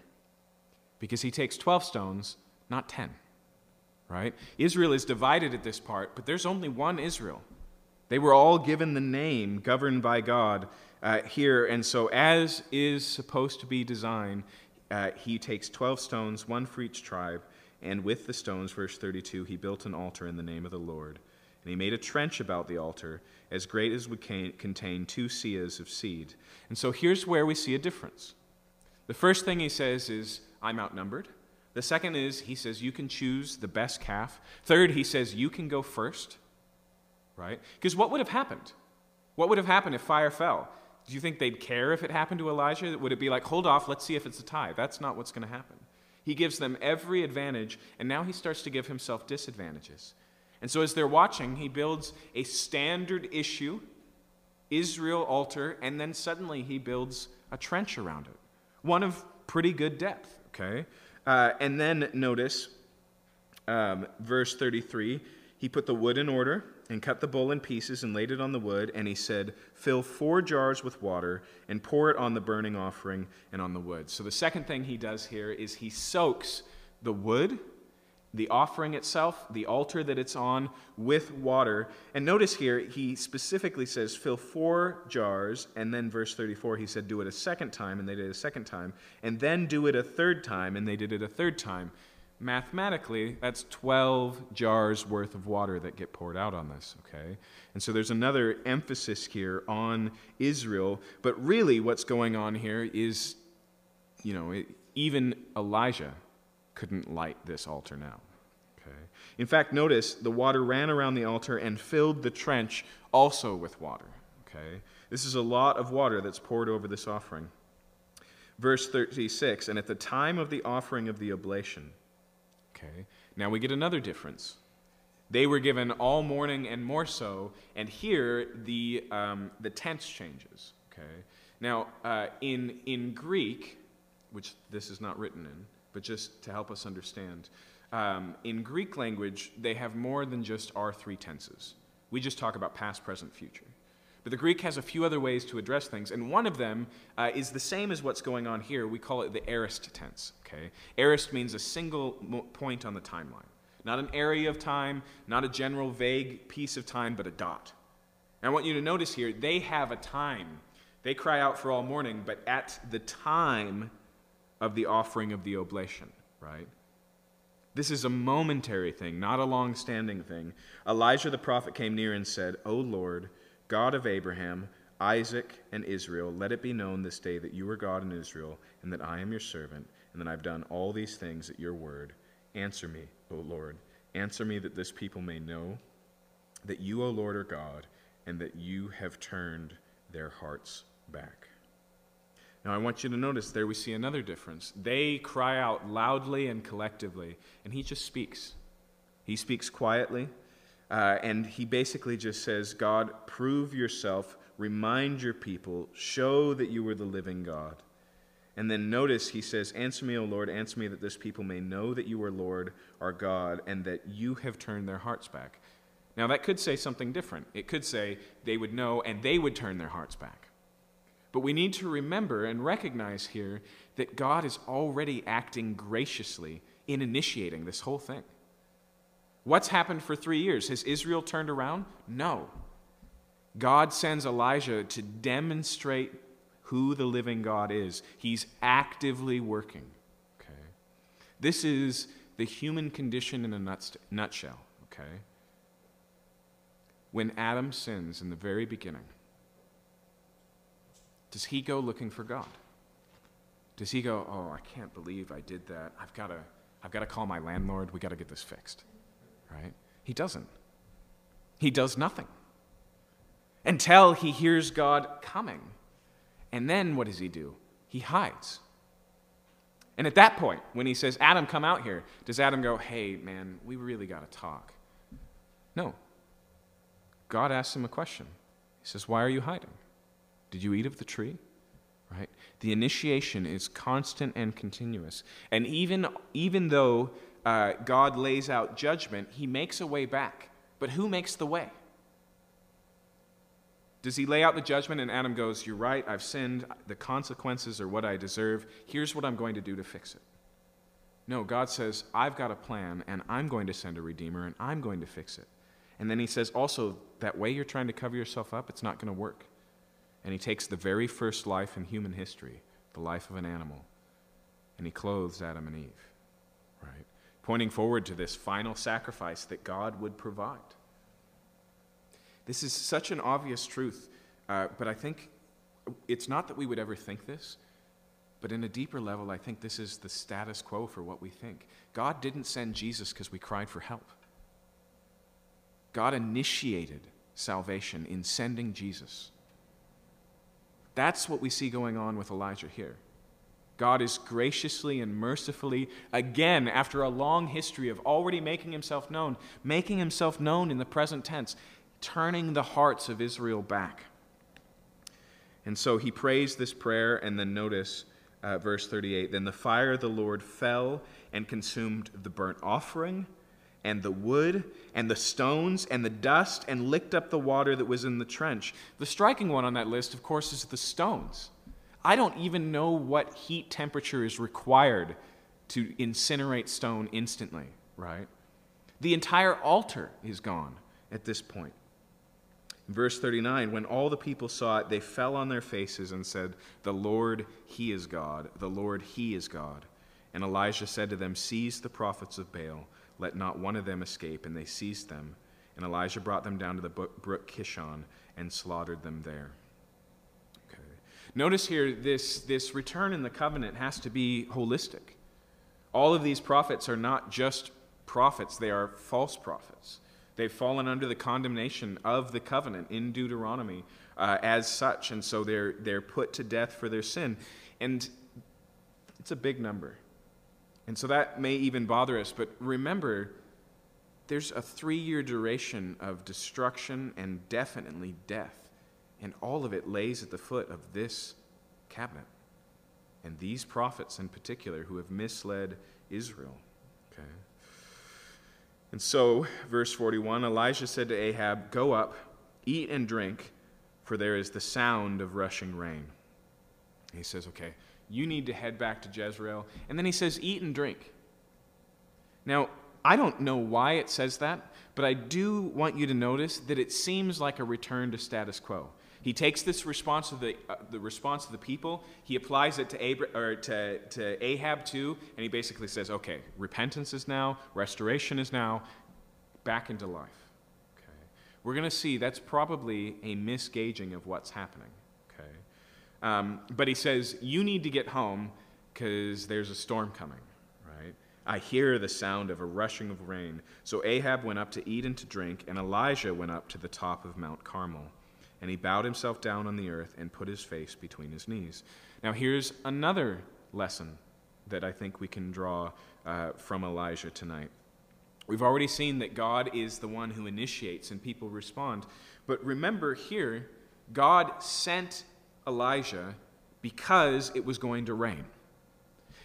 because he takes 12 stones, not 10. Right? Israel is divided at this part, but there's only one Israel. They were all given the name governed by God uh, here, and so as is supposed to be designed, uh, he takes 12 stones, one for each tribe, and with the stones, verse 32, he built an altar in the name of the Lord. And he made a trench about the altar, as great as would contain two seahs of seed. And so here's where we see a difference. The first thing he says is, I'm outnumbered. The second is, he says, you can choose the best calf. Third, he says, you can go first. Right? Because what would have happened? What would have happened if fire fell? Do you think they'd care if it happened to Elijah? Would it be like, hold off, let's see if it's a tie? That's not what's going to happen. He gives them every advantage, and now he starts to give himself disadvantages. And so, as they're watching, he builds a standard issue Israel altar, and then suddenly he builds a trench around it one of pretty good depth, okay? Uh, and then notice um, verse 33 he put the wood in order and cut the bull in pieces and laid it on the wood, and he said, Fill four jars with water and pour it on the burning offering and on the wood. So the second thing he does here is he soaks the wood the offering itself, the altar that it's on, with water. And notice here, he specifically says, fill four jars. And then, verse 34, he said, do it a second time. And they did it a second time. And then do it a third time. And they did it a third time. Mathematically, that's 12 jars worth of water that get poured out on this, okay? And so there's another emphasis here on Israel. But really, what's going on here is, you know, even Elijah couldn't light this altar now. Okay. In fact, notice the water ran around the altar and filled the trench also with water. Okay. This is a lot of water that's poured over this offering. Verse 36 And at the time of the offering of the oblation, okay, now we get another difference. They were given all morning and more so, and here the, um, the tense changes. Okay. Now, uh, in, in Greek, which this is not written in, but just to help us understand. Um, in Greek language, they have more than just our three tenses. We just talk about past, present, future. But the Greek has a few other ways to address things, and one of them uh, is the same as what's going on here. We call it the aorist tense. Okay? Aorist means a single point on the timeline, not an area of time, not a general vague piece of time, but a dot. And I want you to notice here, they have a time. They cry out for all morning, but at the time of the offering of the oblation, right? This is a momentary thing, not a long standing thing. Elijah the prophet came near and said, O Lord, God of Abraham, Isaac, and Israel, let it be known this day that you are God in Israel, and that I am your servant, and that I've done all these things at your word. Answer me, O Lord. Answer me that this people may know that you, O Lord, are God, and that you have turned their hearts back. Now, I want you to notice there we see another difference. They cry out loudly and collectively, and he just speaks. He speaks quietly, uh, and he basically just says, God, prove yourself, remind your people, show that you are the living God. And then notice he says, Answer me, O Lord, answer me that this people may know that you are Lord, our God, and that you have turned their hearts back. Now, that could say something different. It could say they would know and they would turn their hearts back. But we need to remember and recognize here that God is already acting graciously in initiating this whole thing. What's happened for three years? Has Israel turned around? No. God sends Elijah to demonstrate who the living God is. He's actively working. Okay? This is the human condition in a nutshell. Okay? When Adam sins in the very beginning, does he go looking for God? Does he go, oh, I can't believe I did that. I've got to, I've got to call my landlord. We've got to get this fixed. Right? He doesn't. He does nothing until he hears God coming. And then what does he do? He hides. And at that point, when he says, Adam, come out here, does Adam go, hey, man, we really got to talk? No. God asks him a question. He says, Why are you hiding? Did you eat of the tree? Right? The initiation is constant and continuous. And even, even though uh, God lays out judgment, he makes a way back. But who makes the way? Does he lay out the judgment and Adam goes, You're right, I've sinned, the consequences are what I deserve, here's what I'm going to do to fix it? No, God says, I've got a plan and I'm going to send a redeemer and I'm going to fix it. And then he says, also, that way you're trying to cover yourself up, it's not going to work. And he takes the very first life in human history, the life of an animal, and he clothes Adam and Eve, right? Pointing forward to this final sacrifice that God would provide. This is such an obvious truth, uh, but I think it's not that we would ever think this, but in a deeper level, I think this is the status quo for what we think. God didn't send Jesus because we cried for help. God initiated salvation in sending Jesus. That's what we see going on with Elijah here. God is graciously and mercifully, again, after a long history of already making himself known, making himself known in the present tense, turning the hearts of Israel back. And so he prays this prayer, and then notice uh, verse 38 Then the fire of the Lord fell and consumed the burnt offering and the wood and the stones and the dust and licked up the water that was in the trench. The striking one on that list, of course, is the stones. I don't even know what heat temperature is required to incinerate stone instantly, right? The entire altar is gone at this point. Verse 39 When all the people saw it, they fell on their faces and said, The Lord, He is God. The Lord, He is God. And Elijah said to them, Seize the prophets of Baal let not one of them escape. And they seized them. And Elijah brought them down to the brook Kishon and slaughtered them there. Okay. Notice here this, this return in the covenant has to be holistic. All of these prophets are not just prophets, they are false prophets. They've fallen under the condemnation of the covenant in Deuteronomy uh, as such, and so they're, they're put to death for their sin. And it's a big number. And so that may even bother us, but remember, there's a three year duration of destruction and definitely death. And all of it lays at the foot of this cabinet. And these prophets in particular who have misled Israel. Okay. And so, verse 41 Elijah said to Ahab, Go up, eat and drink, for there is the sound of rushing rain. He says, Okay, you need to head back to Jezreel. And then he says, Eat and drink. Now, I don't know why it says that, but I do want you to notice that it seems like a return to status quo. He takes this response of the, uh, the response of the people, he applies it to, Abra- or to, to Ahab too, and he basically says, okay, repentance is now, restoration is now, back into life. Okay. We're going to see that's probably a misgauging of what's happening. Um, but he says, You need to get home because there's a storm coming, right? I hear the sound of a rushing of rain. So Ahab went up to eat and to drink, and Elijah went up to the top of Mount Carmel. And he bowed himself down on the earth and put his face between his knees. Now, here's another lesson that I think we can draw uh, from Elijah tonight. We've already seen that God is the one who initiates and people respond. But remember here, God sent Elijah because it was going to rain.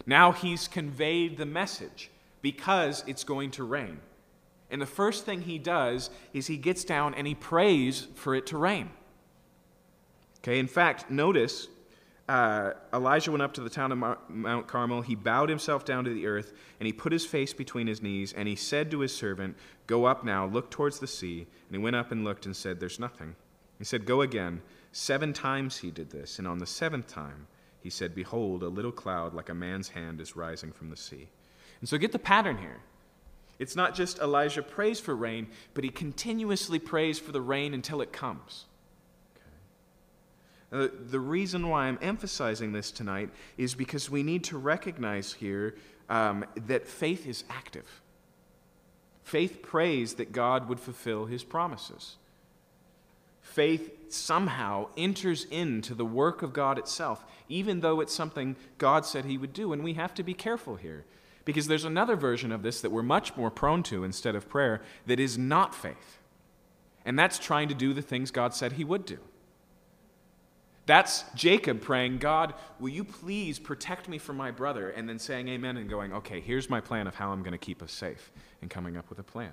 Now he's conveyed the message because it's going to rain. And the first thing he does is he gets down and he prays for it to rain. Okay, in fact, notice uh, Elijah went up to the town of Mount Carmel. He bowed himself down to the earth, and he put his face between his knees, and he said to his servant, Go up now, look towards the sea. And he went up and looked and said, There's nothing. He said, Go again. Seven times he did this, and on the seventh time he said, Behold, a little cloud like a man's hand is rising from the sea. And so get the pattern here. It's not just Elijah prays for rain, but he continuously prays for the rain until it comes. Okay. Uh, the reason why I'm emphasizing this tonight is because we need to recognize here um, that faith is active. Faith prays that God would fulfill his promises faith somehow enters into the work of God itself, even though it's something God said he would do. And we have to be careful here because there's another version of this that we're much more prone to instead of prayer that is not faith. And that's trying to do the things God said he would do. That's Jacob praying, God, will you please protect me from my brother? And then saying amen and going, okay, here's my plan of how I'm going to keep us safe, and coming up with a plan.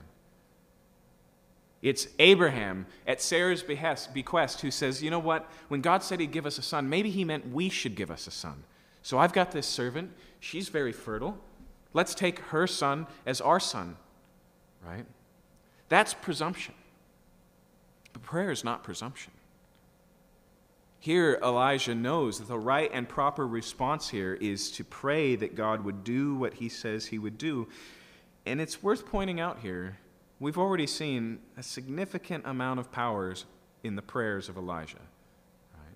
It's Abraham at Sarah's behest, bequest who says, You know what? When God said he'd give us a son, maybe he meant we should give us a son. So I've got this servant. She's very fertile. Let's take her son as our son, right? That's presumption. But prayer is not presumption. Here, Elijah knows that the right and proper response here is to pray that God would do what he says he would do. And it's worth pointing out here we've already seen a significant amount of powers in the prayers of Elijah. Right?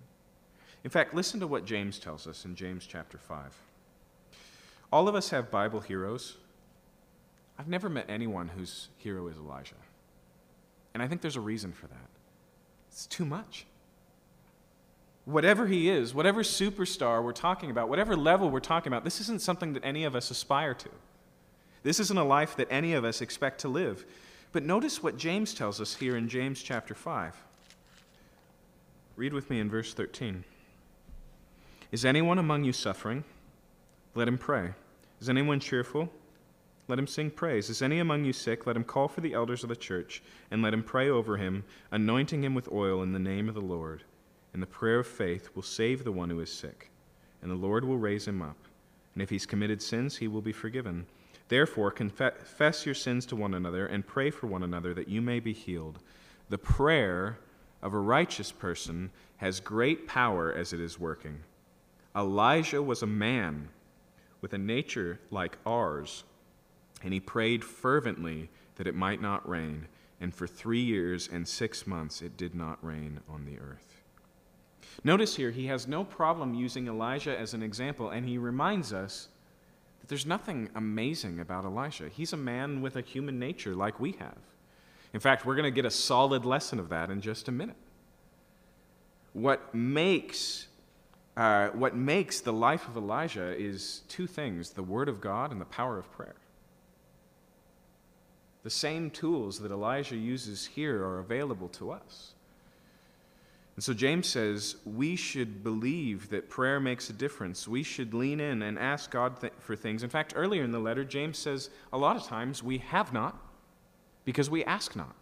In fact, listen to what James tells us in James chapter 5. All of us have Bible heroes. I've never met anyone whose hero is Elijah. And I think there's a reason for that. It's too much. Whatever he is, whatever superstar we're talking about, whatever level we're talking about, this isn't something that any of us aspire to. This isn't a life that any of us expect to live. But notice what James tells us here in James chapter 5. Read with me in verse 13. Is anyone among you suffering? Let him pray. Is anyone cheerful? Let him sing praise. Is any among you sick? Let him call for the elders of the church, and let him pray over him, anointing him with oil in the name of the Lord. And the prayer of faith will save the one who is sick, and the Lord will raise him up. And if he's committed sins, he will be forgiven. Therefore, confess your sins to one another and pray for one another that you may be healed. The prayer of a righteous person has great power as it is working. Elijah was a man with a nature like ours, and he prayed fervently that it might not rain. And for three years and six months it did not rain on the earth. Notice here, he has no problem using Elijah as an example, and he reminds us but there's nothing amazing about Elisha. He's a man with a human nature like we have. In fact, we're going to get a solid lesson of that in just a minute. What makes, uh, what makes the life of Elijah is two things the Word of God and the power of prayer. The same tools that Elijah uses here are available to us. And so James says we should believe that prayer makes a difference. We should lean in and ask God th- for things. In fact, earlier in the letter, James says a lot of times we have not because we ask not.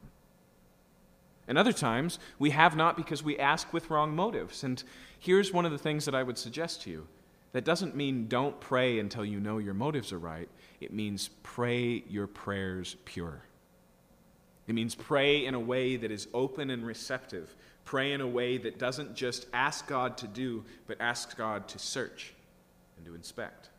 And other times we have not because we ask with wrong motives. And here's one of the things that I would suggest to you that doesn't mean don't pray until you know your motives are right, it means pray your prayers pure. It means pray in a way that is open and receptive Pray in a way that doesn't just ask God to do, but asks God to search and to inspect.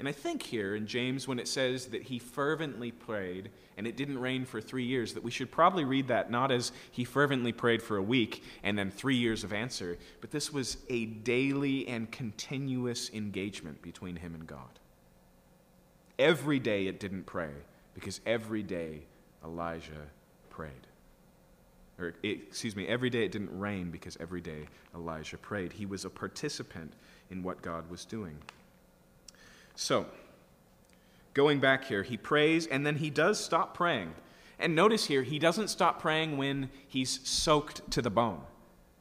And I think here in James, when it says that he fervently prayed and it didn't rain for three years, that we should probably read that not as he fervently prayed for a week and then three years of answer, but this was a daily and continuous engagement between him and God. Every day it didn't pray because every day Elijah prayed or excuse me, every day it didn't rain because every day Elijah prayed. He was a participant in what God was doing. So, going back here, he prays and then he does stop praying. And notice here, he doesn't stop praying when he's soaked to the bone.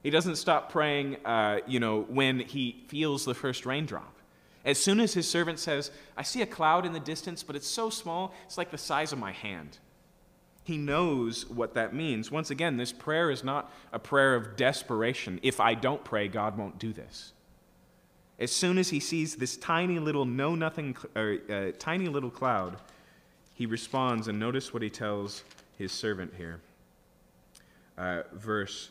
He doesn't stop praying, uh, you know, when he feels the first raindrop. As soon as his servant says, I see a cloud in the distance, but it's so small, it's like the size of my hand. He knows what that means. Once again, this prayer is not a prayer of desperation. If I don't pray, God won't do this. As soon as he sees this tiny little know nothing, or, uh, tiny little cloud, he responds, and notice what he tells his servant here. Uh, verse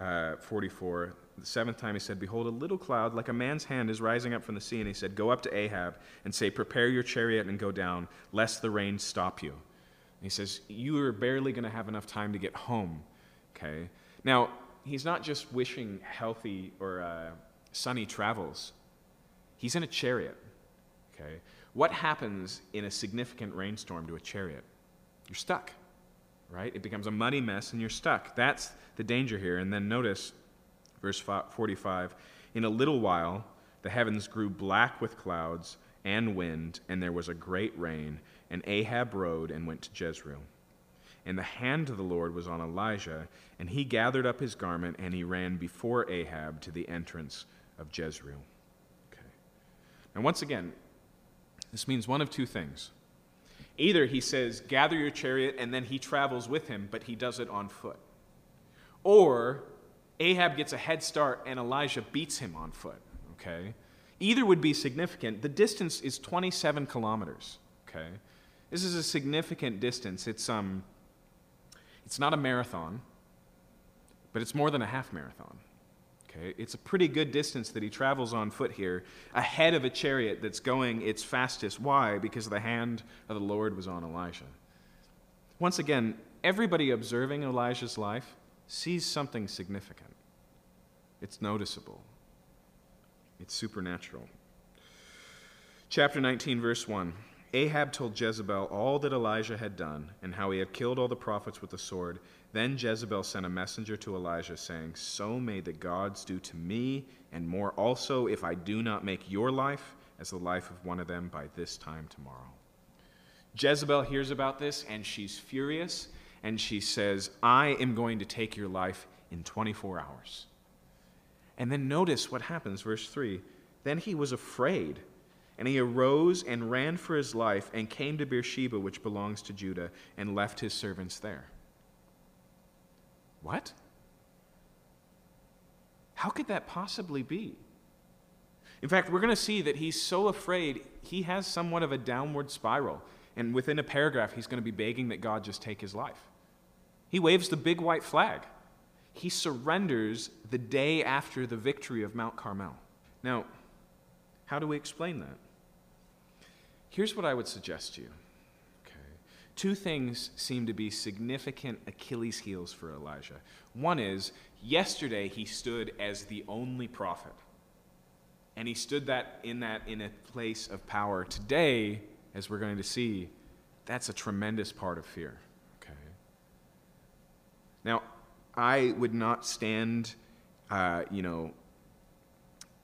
uh, 44. The seventh time he said, Behold, a little cloud like a man's hand is rising up from the sea. And he said, Go up to Ahab and say, Prepare your chariot and go down, lest the rain stop you he says, You are barely going to have enough time to get home. Okay? Now, he's not just wishing healthy or uh, sunny travels, he's in a chariot. Okay? What happens in a significant rainstorm to a chariot? You're stuck, right? It becomes a muddy mess and you're stuck. That's the danger here. And then notice verse 45 In a little while, the heavens grew black with clouds and wind, and there was a great rain and Ahab rode and went to Jezreel. And the hand of the Lord was on Elijah, and he gathered up his garment and he ran before Ahab to the entrance of Jezreel. Okay. And once again, this means one of two things. Either he says, Gather your chariot, and then he travels with him, but he does it on foot. Or Ahab gets a head start and Elijah beats him on foot. Okay? Either would be significant. The distance is 27 kilometers. Okay? This is a significant distance. It's, um, it's not a marathon, but it's more than a half marathon. Okay? It's a pretty good distance that he travels on foot here, ahead of a chariot that's going its fastest. Why? Because the hand of the Lord was on Elijah. Once again, everybody observing Elijah's life sees something significant. It's noticeable, it's supernatural. Chapter 19, verse 1. Ahab told Jezebel all that Elijah had done and how he had killed all the prophets with the sword. Then Jezebel sent a messenger to Elijah, saying, So may the gods do to me, and more also, if I do not make your life as the life of one of them by this time tomorrow. Jezebel hears about this, and she's furious, and she says, I am going to take your life in 24 hours. And then notice what happens, verse 3. Then he was afraid and he arose and ran for his life and came to Beersheba, which belongs to Judah, and left his servants there. What? How could that possibly be? In fact, we're going to see that he's so afraid, he has somewhat of a downward spiral. And within a paragraph, he's going to be begging that God just take his life. He waves the big white flag. He surrenders the day after the victory of Mount Carmel. Now, how do we explain that? Here's what I would suggest to you. Okay. Two things seem to be significant Achilles' heels for Elijah. One is, yesterday he stood as the only prophet. And he stood that in that in a place of power. Today, as we're going to see, that's a tremendous part of fear. Okay. Now, I would not stand, uh, you know,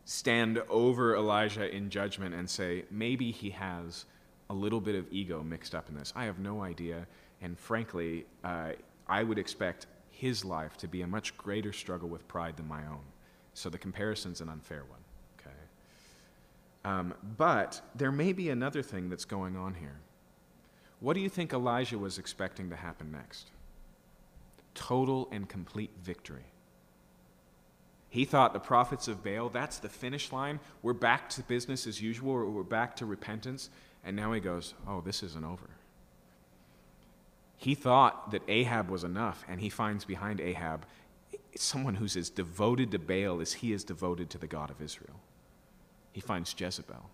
stand over Elijah in judgment and say, maybe he has a little bit of ego mixed up in this. I have no idea. And frankly, uh, I would expect his life to be a much greater struggle with pride than my own. So the comparison's an unfair one. Okay. Um, but there may be another thing that's going on here. What do you think Elijah was expecting to happen next? Total and complete victory. He thought the prophets of Baal, that's the finish line. We're back to business as usual, we're back to repentance. And now he goes, Oh, this isn't over. He thought that Ahab was enough, and he finds behind Ahab someone who's as devoted to Baal as he is devoted to the God of Israel. He finds Jezebel.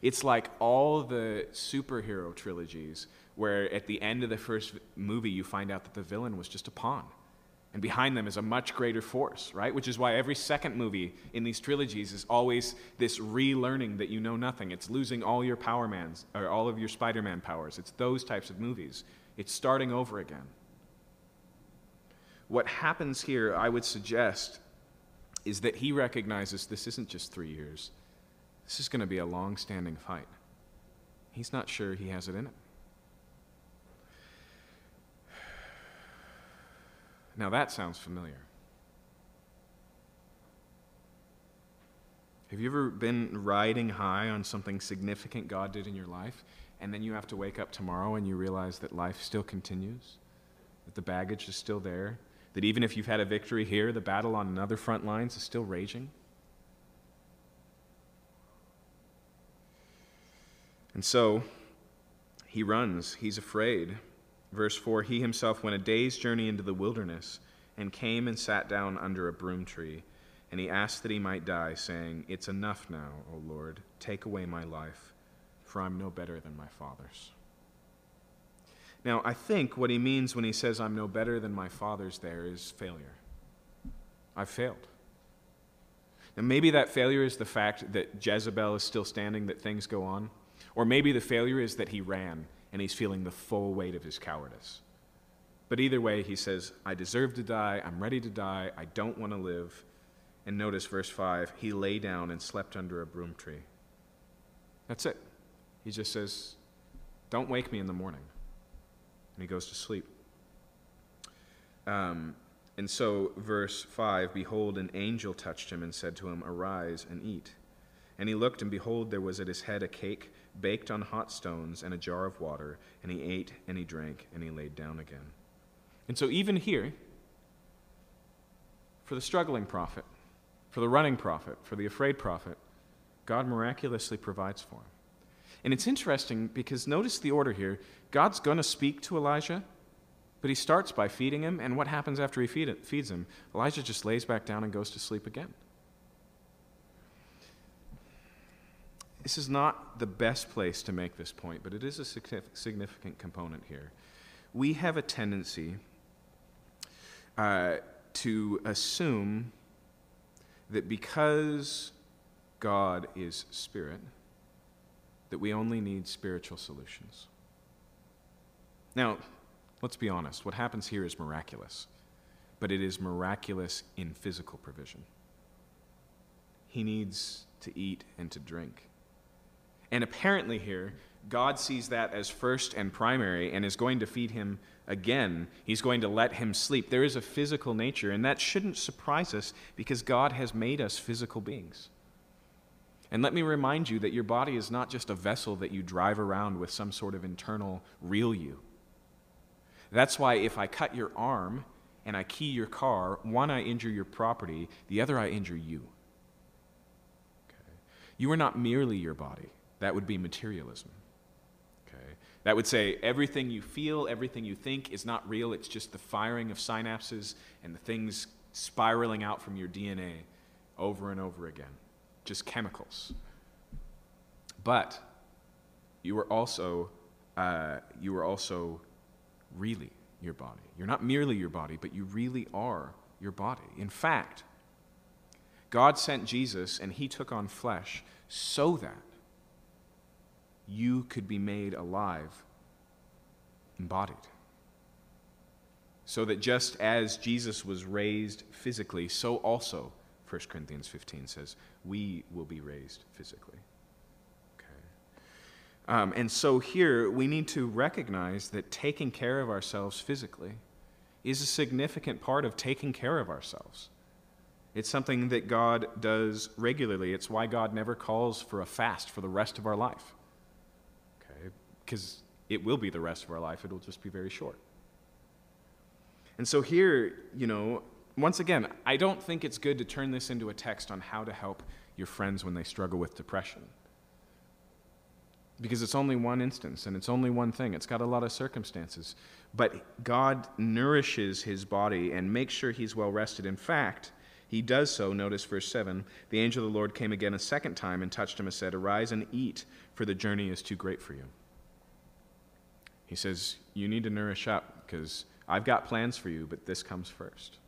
It's like all the superhero trilogies where at the end of the first movie you find out that the villain was just a pawn and behind them is a much greater force, right? Which is why every second movie in these trilogies is always this relearning that you know nothing. It's losing all your Power Mans or all of your Spider Man powers. It's those types of movies. It's starting over again. What happens here, I would suggest, is that he recognizes this isn't just three years, this is going to be a long standing fight. He's not sure he has it in him. Now that sounds familiar. Have you ever been riding high on something significant God did in your life, and then you have to wake up tomorrow and you realize that life still continues? That the baggage is still there? That even if you've had a victory here, the battle on another front lines is still raging? And so, he runs. He's afraid. Verse 4 He himself went a day's journey into the wilderness and came and sat down under a broom tree. And he asked that he might die, saying, It's enough now, O Lord. Take away my life, for I'm no better than my father's. Now, I think what he means when he says, I'm no better than my father's, there is failure. I've failed. And maybe that failure is the fact that Jezebel is still standing, that things go on. Or maybe the failure is that he ran and he's feeling the full weight of his cowardice. But either way, he says, I deserve to die. I'm ready to die. I don't want to live. And notice verse 5 he lay down and slept under a broom tree. That's it. He just says, Don't wake me in the morning. And he goes to sleep. Um, and so, verse 5 Behold, an angel touched him and said to him, Arise and eat. And he looked, and behold, there was at his head a cake baked on hot stones and a jar of water. And he ate and he drank and he laid down again. And so, even here, for the struggling prophet, for the running prophet, for the afraid prophet, God miraculously provides for him. And it's interesting because notice the order here. God's going to speak to Elijah, but he starts by feeding him, and what happens after he feed it, feeds him? Elijah just lays back down and goes to sleep again. This is not the best place to make this point, but it is a significant component here. We have a tendency uh, to assume that because God is spirit, that we only need spiritual solutions. Now, let's be honest. What happens here is miraculous, but it is miraculous in physical provision. He needs to eat and to drink. And apparently, here, God sees that as first and primary and is going to feed him again. He's going to let him sleep. There is a physical nature, and that shouldn't surprise us because God has made us physical beings. And let me remind you that your body is not just a vessel that you drive around with some sort of internal real you. That's why if I cut your arm and I key your car, one, I injure your property, the other, I injure you. Okay. You are not merely your body. That would be materialism. Okay. That would say everything you feel, everything you think is not real. It's just the firing of synapses and the things spiraling out from your DNA over and over again just chemicals. But you are also, uh, you are also really your body. You're not merely your body, but you really are your body. In fact, God sent Jesus and he took on flesh so that you could be made alive, embodied. So that just as Jesus was raised physically, so also 1 Corinthians 15 says, we will be raised physically. Okay. Um, and so here we need to recognize that taking care of ourselves physically is a significant part of taking care of ourselves. It's something that God does regularly. It's why God never calls for a fast for the rest of our life. Because it will be the rest of our life, it'll just be very short. And so here, you know, once again, I don't think it's good to turn this into a text on how to help your friends when they struggle with depression. Because it's only one instance and it's only one thing. It's got a lot of circumstances. But God nourishes his body and makes sure he's well rested. In fact, he does so. Notice verse 7 The angel of the Lord came again a second time and touched him and said, Arise and eat, for the journey is too great for you. He says, You need to nourish up because I've got plans for you, but this comes first.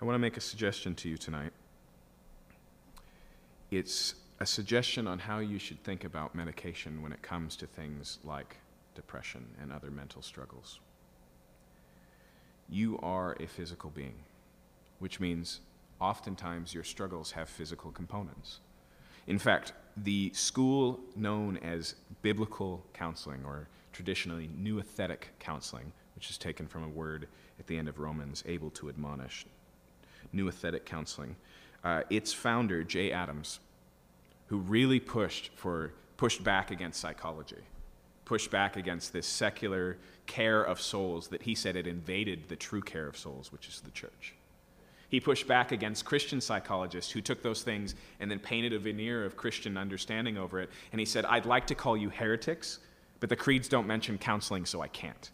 I want to make a suggestion to you tonight. It's a suggestion on how you should think about medication when it comes to things like depression and other mental struggles. You are a physical being, which means oftentimes your struggles have physical components. In fact, the school known as biblical counseling, or traditionally nouthetic counseling, which is taken from a word at the end of Romans, able to admonish, nouthetic counseling. Uh, its founder, Jay Adams, who really pushed for pushed back against psychology, pushed back against this secular care of souls that he said had invaded the true care of souls, which is the church. He pushed back against Christian psychologists who took those things and then painted a veneer of Christian understanding over it. And he said, I'd like to call you heretics, but the creeds don't mention counseling, so I can't.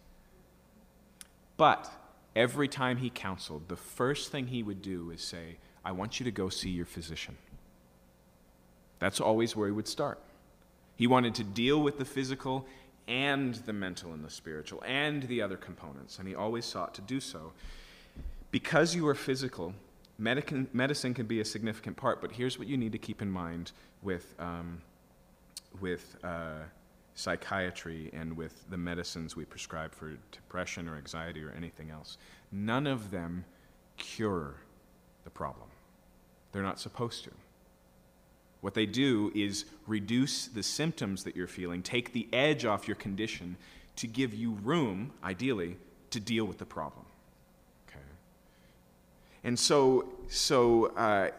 But every time he counseled, the first thing he would do is say, I want you to go see your physician. That's always where he would start. He wanted to deal with the physical and the mental and the spiritual and the other components, and he always sought to do so. Because you are physical, medicine can be a significant part, but here's what you need to keep in mind with, um, with uh, psychiatry and with the medicines we prescribe for depression or anxiety or anything else. None of them cure the problem. They're not supposed to. What they do is reduce the symptoms that you're feeling, take the edge off your condition to give you room, ideally, to deal with the problem. And so, so uh,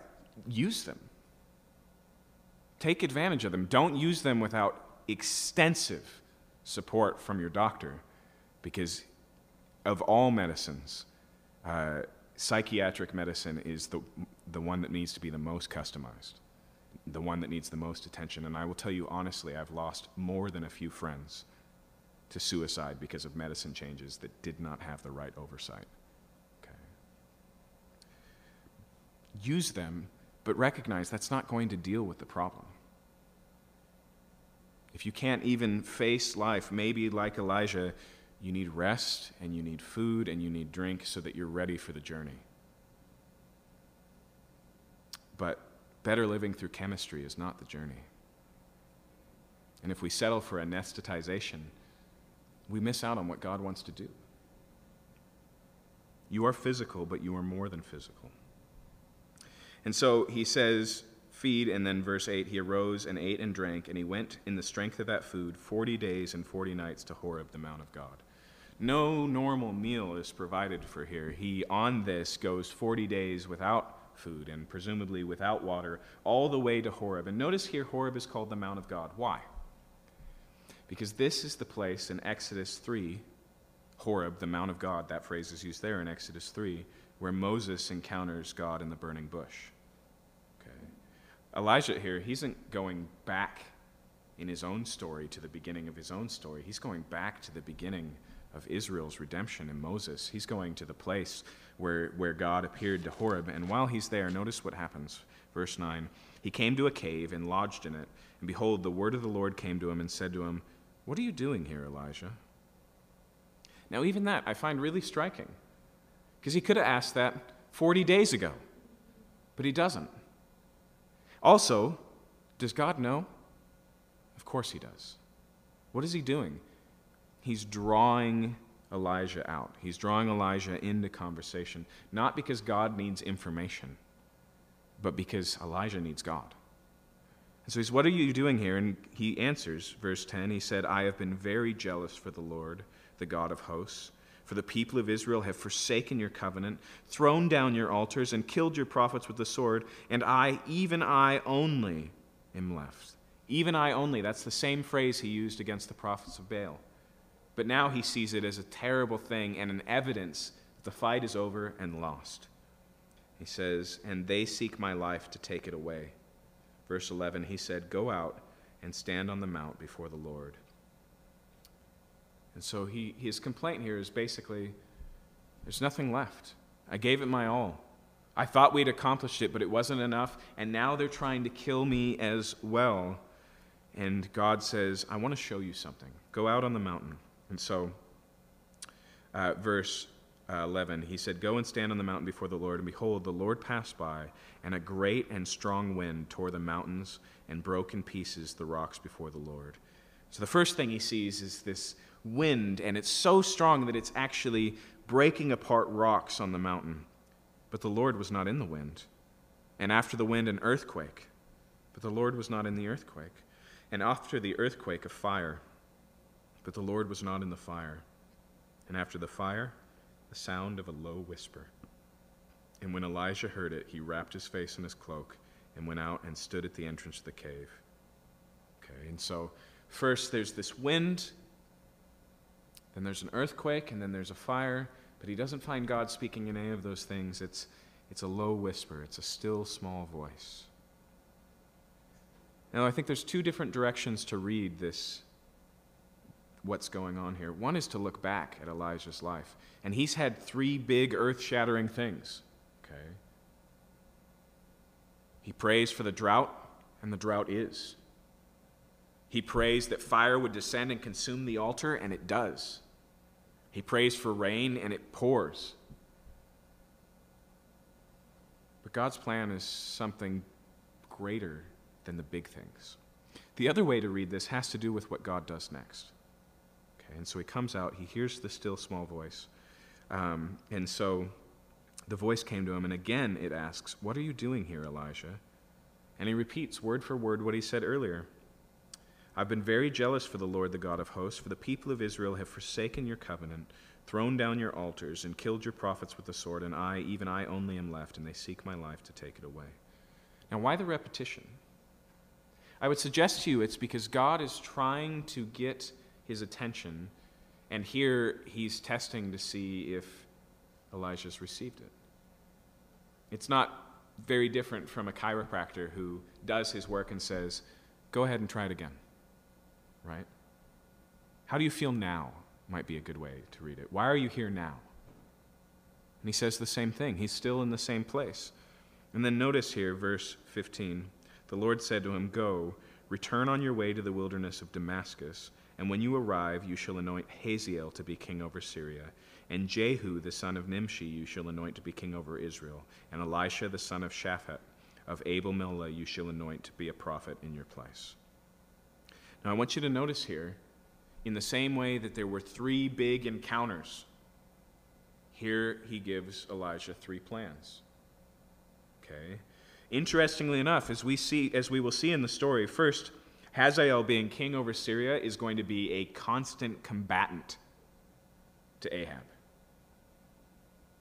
use them. Take advantage of them. Don't use them without extensive support from your doctor because of all medicines, uh, psychiatric medicine is the, the one that needs to be the most customized, the one that needs the most attention. And I will tell you honestly, I've lost more than a few friends to suicide because of medicine changes that did not have the right oversight. Okay. Use them, but recognize that's not going to deal with the problem. If you can't even face life, maybe like Elijah, you need rest and you need food and you need drink so that you're ready for the journey. But better living through chemistry is not the journey. And if we settle for anesthetization, we miss out on what God wants to do. You are physical, but you are more than physical. And so he says, feed, and then verse 8, he arose and ate and drank, and he went in the strength of that food 40 days and 40 nights to Horeb, the Mount of God. No normal meal is provided for here. He, on this, goes 40 days without food and presumably without water, all the way to Horeb. And notice here, Horeb is called the Mount of God. Why? Because this is the place in Exodus 3, Horeb, the Mount of God, that phrase is used there in Exodus 3, where Moses encounters God in the burning bush. Elijah here, he isn't going back in his own story to the beginning of his own story. He's going back to the beginning of Israel's redemption in Moses. He's going to the place where, where God appeared to Horeb. And while he's there, notice what happens. Verse 9 He came to a cave and lodged in it. And behold, the word of the Lord came to him and said to him, what are you doing here, Elijah? Now, even that I find really striking because he could have asked that 40 days ago, but he doesn't. Also, does God know? Of course he does. What is he doing? He's drawing Elijah out. He's drawing Elijah into conversation, not because God needs information, but because Elijah needs God. And so he's, What are you doing here? And he answers, verse 10, he said, I have been very jealous for the Lord, the God of hosts. For the people of Israel have forsaken your covenant, thrown down your altars, and killed your prophets with the sword, and I, even I only, am left. Even I only, that's the same phrase he used against the prophets of Baal. But now he sees it as a terrible thing and an evidence that the fight is over and lost. He says, And they seek my life to take it away verse 11, he said, Go out and stand on the mount before the Lord. And so he, his complaint here is basically there's nothing left. I gave it my all. I thought we'd accomplished it, but it wasn't enough, and now they're trying to kill me as well. And God says, I want to show you something. Go out on the mountain. And so, uh, verse uh, 11, he said, Go and stand on the mountain before the Lord. And behold, the Lord passed by, and a great and strong wind tore the mountains and broke in pieces the rocks before the Lord. So the first thing he sees is this wind, and it's so strong that it's actually breaking apart rocks on the mountain. But the Lord was not in the wind. And after the wind, an earthquake. But the Lord was not in the earthquake. And after the earthquake, a fire. But the Lord was not in the fire. And after the fire, the sound of a low whisper. And when Elijah heard it, he wrapped his face in his cloak and went out and stood at the entrance of the cave. Okay, and so first there's this wind, then there's an earthquake, and then there's a fire, but he doesn't find God speaking in any of those things. It's, it's a low whisper, it's a still small voice. Now, I think there's two different directions to read this what's going on here. One is to look back at Elijah's life. And he's had three big earth shattering things. Okay? He prays for the drought, and the drought is. He prays that fire would descend and consume the altar, and it does. He prays for rain, and it pours. But God's plan is something greater than the big things. The other way to read this has to do with what God does next. Okay, and so he comes out, he hears the still small voice. Um, and so the voice came to him, and again it asks, What are you doing here, Elijah? And he repeats word for word what he said earlier. I've been very jealous for the Lord, the God of hosts, for the people of Israel have forsaken your covenant, thrown down your altars, and killed your prophets with the sword, and I, even I only, am left, and they seek my life to take it away. Now, why the repetition? I would suggest to you it's because God is trying to get his attention, and here he's testing to see if Elijah's received it. It's not very different from a chiropractor who does his work and says, Go ahead and try it again. Right? How do you feel now? Might be a good way to read it. Why are you here now? And he says the same thing. He's still in the same place. And then notice here, verse 15 the Lord said to him, Go, return on your way to the wilderness of Damascus, and when you arrive, you shall anoint Hazael to be king over Syria and Jehu the son of Nimshi you shall anoint to be king over Israel, and Elisha the son of Shaphat of Abel Meholah you shall anoint to be a prophet in your place. Now I want you to notice here, in the same way that there were three big encounters, here he gives Elijah three plans. Okay? Interestingly enough, as we see as we will see in the story, first, Hazael being king over Syria is going to be a constant combatant to Ahab.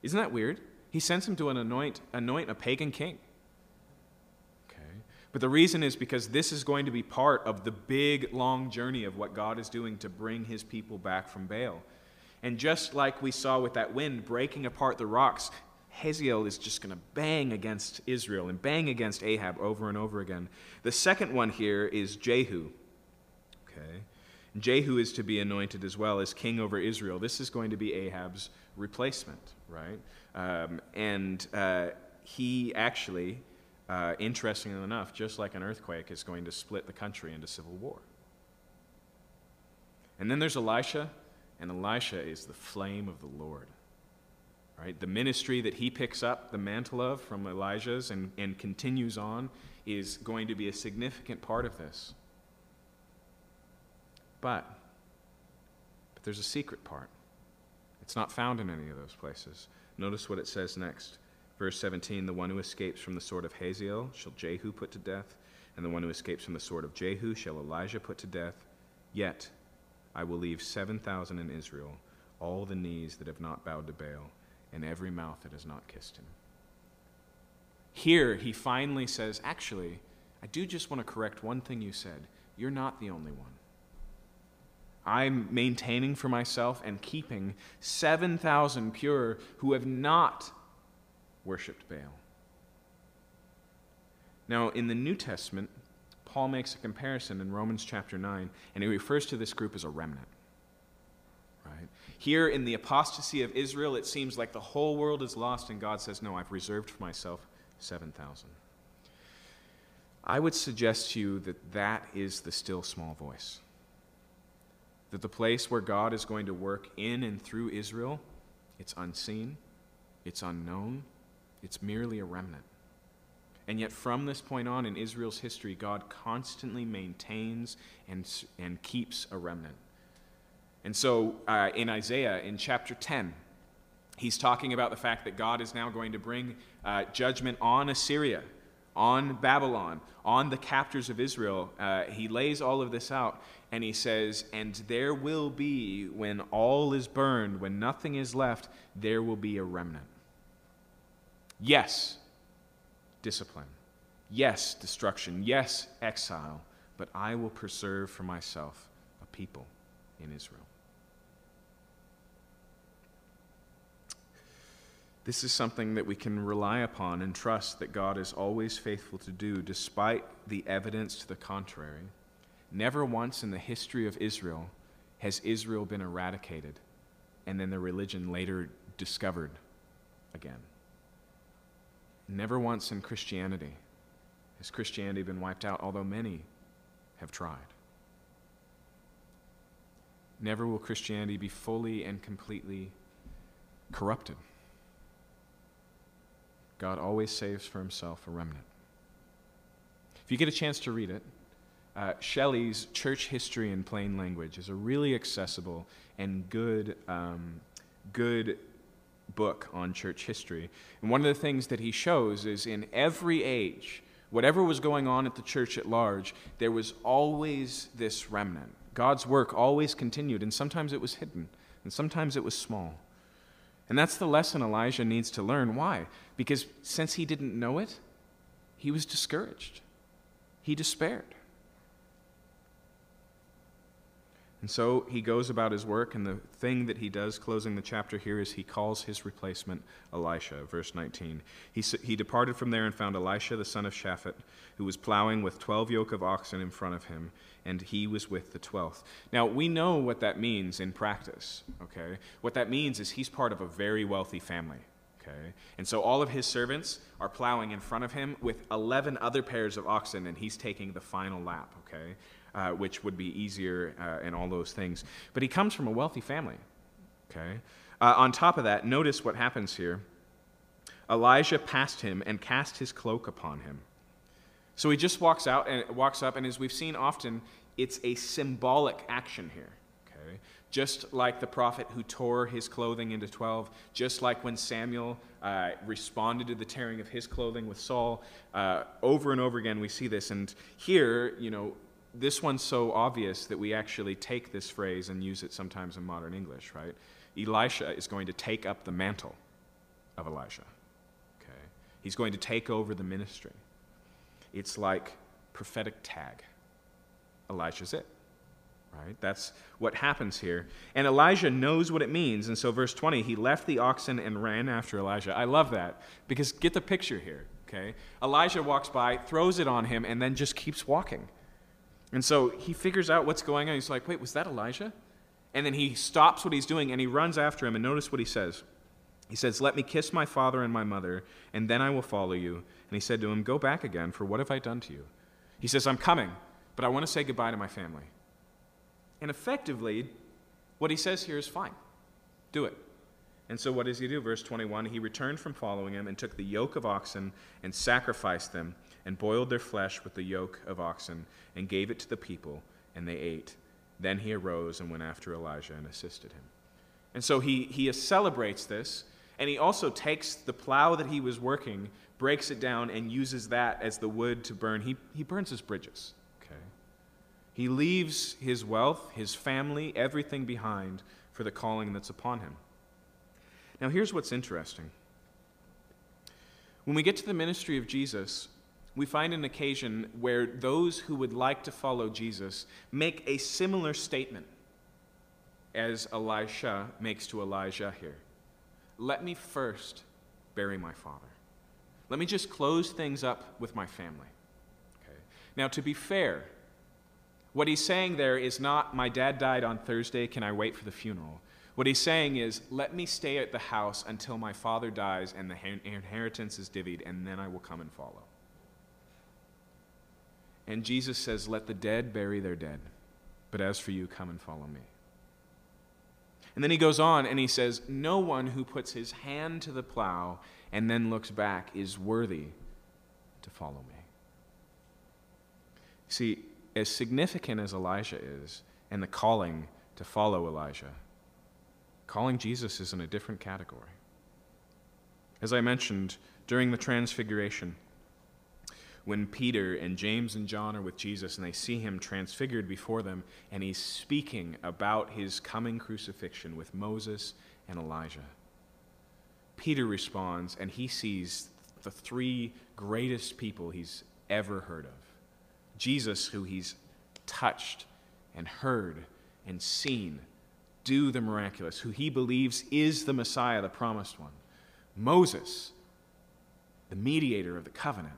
Isn't that weird? He sends him to an anoint, anoint a pagan king. But the reason is because this is going to be part of the big, long journey of what God is doing to bring his people back from Baal. And just like we saw with that wind breaking apart the rocks, Hazael is just going to bang against Israel and bang against Ahab over and over again. The second one here is Jehu. Okay. Jehu is to be anointed as well as king over Israel. This is going to be Ahab's replacement, right? Um, and uh, he actually, uh, interestingly enough, just like an earthquake, is going to split the country into civil war. And then there's Elisha, and Elisha is the flame of the Lord. Right? The ministry that he picks up the mantle of from Elijah's and, and continues on is going to be a significant part of this. But, but there's a secret part. It's not found in any of those places. Notice what it says next. Verse 17 The one who escapes from the sword of Hazael shall Jehu put to death, and the one who escapes from the sword of Jehu shall Elijah put to death. Yet I will leave 7,000 in Israel, all the knees that have not bowed to Baal, and every mouth that has not kissed him. Here, he finally says, Actually, I do just want to correct one thing you said. You're not the only one. I'm maintaining for myself and keeping 7,000 pure who have not worshiped Baal. Now, in the New Testament, Paul makes a comparison in Romans chapter 9, and he refers to this group as a remnant. Right? Here in the apostasy of Israel, it seems like the whole world is lost, and God says, No, I've reserved for myself 7,000. I would suggest to you that that is the still small voice that the place where God is going to work in and through Israel, it's unseen, it's unknown, it's merely a remnant. And yet, from this point on in Israel's history, God constantly maintains and, and keeps a remnant. And so, uh, in Isaiah, in chapter 10, he's talking about the fact that God is now going to bring uh, judgment on Assyria on Babylon, on the captors of Israel. Uh, he lays all of this out and he says, And there will be, when all is burned, when nothing is left, there will be a remnant. Yes, discipline. Yes, destruction. Yes, exile. But I will preserve for myself a people in Israel. This is something that we can rely upon and trust that God is always faithful to do, despite the evidence to the contrary. Never once in the history of Israel has Israel been eradicated and then the religion later discovered again. Never once in Christianity has Christianity been wiped out, although many have tried. Never will Christianity be fully and completely corrupted. God always saves for himself a remnant. If you get a chance to read it, uh, Shelley's Church History in Plain Language is a really accessible and good, um, good book on church history. And one of the things that he shows is in every age, whatever was going on at the church at large, there was always this remnant. God's work always continued, and sometimes it was hidden, and sometimes it was small. And that's the lesson Elijah needs to learn. Why? Because since he didn't know it, he was discouraged, he despaired. And so he goes about his work, and the thing that he does, closing the chapter here, is he calls his replacement Elisha. Verse 19. He, he departed from there and found Elisha, the son of Shaphat, who was plowing with twelve yoke of oxen in front of him, and he was with the twelfth. Now, we know what that means in practice, okay? What that means is he's part of a very wealthy family. Okay? And so all of his servants are plowing in front of him with 11 other pairs of oxen, and he's taking the final lap. Okay? Uh, which would be easier uh, and all those things. But he comes from a wealthy family. Okay? Uh, on top of that, notice what happens here. Elijah passed him and cast his cloak upon him. So he just walks out and walks up, and as we've seen often, it's a symbolic action here. Okay? Just like the prophet who tore his clothing into 12, just like when Samuel uh, responded to the tearing of his clothing with Saul, uh, over and over again we see this. And here, you know, this one's so obvious that we actually take this phrase and use it sometimes in modern English, right? Elisha is going to take up the mantle of Elijah. Okay? He's going to take over the ministry. It's like prophetic tag. Elijah's it. Right? That's what happens here. And Elijah knows what it means. And so, verse 20, he left the oxen and ran after Elijah. I love that because get the picture here. Okay? Elijah walks by, throws it on him, and then just keeps walking. And so he figures out what's going on. He's like, wait, was that Elijah? And then he stops what he's doing and he runs after him. And notice what he says. He says, Let me kiss my father and my mother, and then I will follow you. And he said to him, Go back again, for what have I done to you? He says, I'm coming, but I want to say goodbye to my family. And effectively, what he says here is fine. Do it. And so what does he do? Verse 21 He returned from following him and took the yoke of oxen and sacrificed them and boiled their flesh with the yoke of oxen, and gave it to the people, and they ate. Then he arose and went after Elijah and assisted him. And so he, he celebrates this, and he also takes the plow that he was working, breaks it down, and uses that as the wood to burn. He, he burns his bridges. Okay? He leaves his wealth, his family, everything behind for the calling that's upon him. Now, here's what's interesting. When we get to the ministry of Jesus, we find an occasion where those who would like to follow Jesus make a similar statement as Elisha makes to Elijah here. Let me first bury my father. Let me just close things up with my family. Okay. Now, to be fair, what he's saying there is not, my dad died on Thursday, can I wait for the funeral? What he's saying is, let me stay at the house until my father dies and the inheritance is divvied, and then I will come and follow. And Jesus says, Let the dead bury their dead, but as for you, come and follow me. And then he goes on and he says, No one who puts his hand to the plow and then looks back is worthy to follow me. See, as significant as Elijah is and the calling to follow Elijah, calling Jesus is in a different category. As I mentioned, during the Transfiguration, when Peter and James and John are with Jesus and they see him transfigured before them, and he's speaking about his coming crucifixion with Moses and Elijah. Peter responds, and he sees the three greatest people he's ever heard of Jesus, who he's touched and heard and seen do the miraculous, who he believes is the Messiah, the promised one. Moses, the mediator of the covenant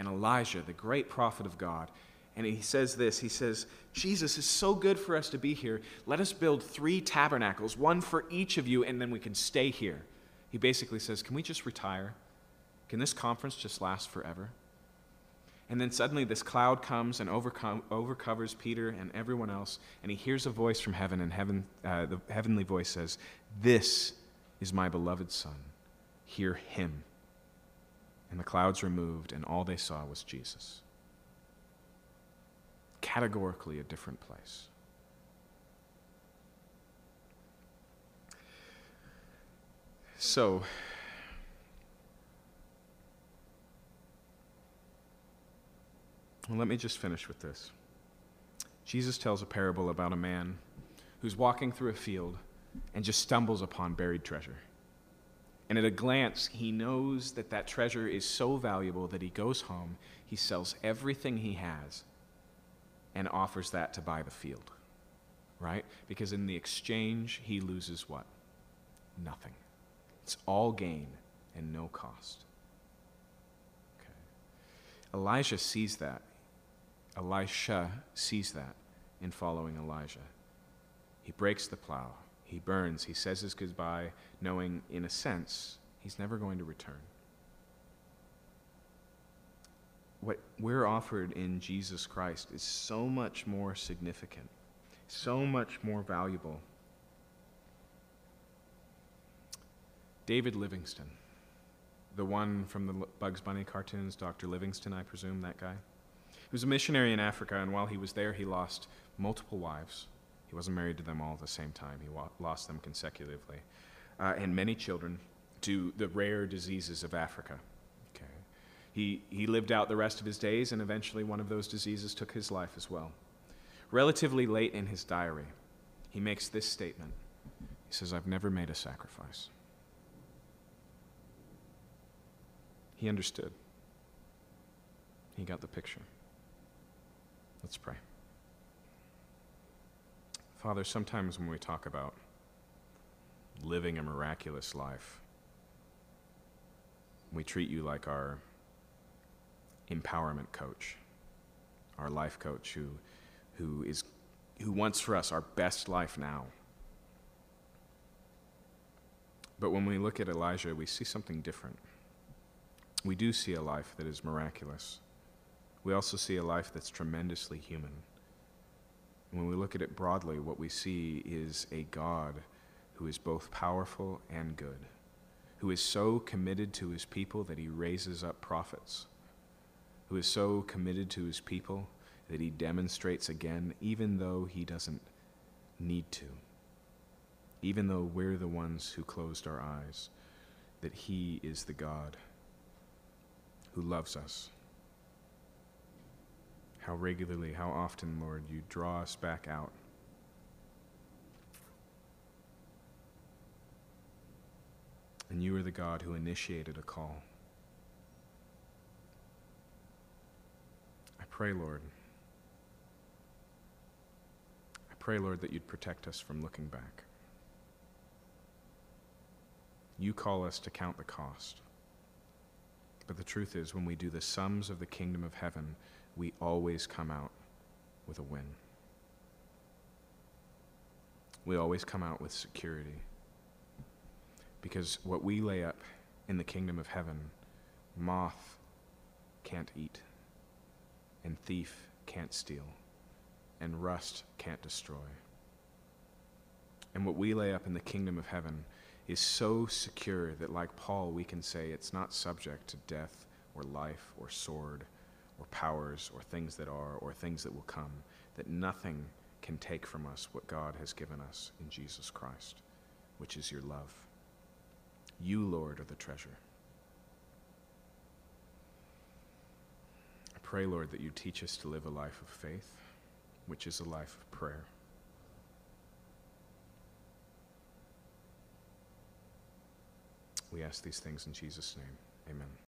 and Elijah, the great prophet of God. And he says this He says, Jesus is so good for us to be here. Let us build three tabernacles, one for each of you, and then we can stay here. He basically says, Can we just retire? Can this conference just last forever? And then suddenly this cloud comes and overcome, overcovers Peter and everyone else, and he hears a voice from heaven, and heaven, uh, the heavenly voice says, This is my beloved Son. Hear him. And the clouds removed, and all they saw was Jesus. Categorically a different place. So, let me just finish with this. Jesus tells a parable about a man who's walking through a field and just stumbles upon buried treasure. And at a glance, he knows that that treasure is so valuable that he goes home, he sells everything he has, and offers that to buy the field. Right? Because in the exchange, he loses what? Nothing. It's all gain and no cost. Okay. Elijah sees that. Elisha sees that in following Elijah. He breaks the plow. He burns. He says his goodbye, knowing, in a sense, he's never going to return. What we're offered in Jesus Christ is so much more significant, so much more valuable. David Livingstone, the one from the Bugs Bunny cartoons, Dr. Livingstone, I presume, that guy. He was a missionary in Africa, and while he was there, he lost multiple wives. He wasn't married to them all at the same time, he wa- lost them consecutively. Uh, and many children to the rare diseases of Africa. Okay. He, he lived out the rest of his days, and eventually one of those diseases took his life as well. Relatively late in his diary, he makes this statement He says, I've never made a sacrifice. He understood. He got the picture. Let's pray. Father, sometimes when we talk about living a miraculous life, we treat you like our empowerment coach, our life coach who, who, is, who wants for us our best life now. But when we look at Elijah, we see something different. We do see a life that is miraculous. We also see a life that's tremendously human. When we look at it broadly, what we see is a God who is both powerful and good, who is so committed to his people that he raises up prophets, who is so committed to his people that he demonstrates again, even though he doesn't need to, even though we're the ones who closed our eyes, that he is the God who loves us how regularly, how often, Lord, you draw us back out. And you are the God who initiated a call. I pray, Lord. I pray, Lord, that you'd protect us from looking back. You call us to count the cost. But the truth is, when we do the sums of the kingdom of heaven, we always come out with a win. We always come out with security. Because what we lay up in the kingdom of heaven, moth can't eat, and thief can't steal, and rust can't destroy. And what we lay up in the kingdom of heaven is so secure that, like Paul, we can say it's not subject to death or life or sword or powers or things that are or things that will come, that nothing can take from us what God has given us in Jesus Christ, which is your love. You, Lord, are the treasure. I pray, Lord, that you teach us to live a life of faith, which is a life of prayer. We ask these things in Jesus' name. Amen.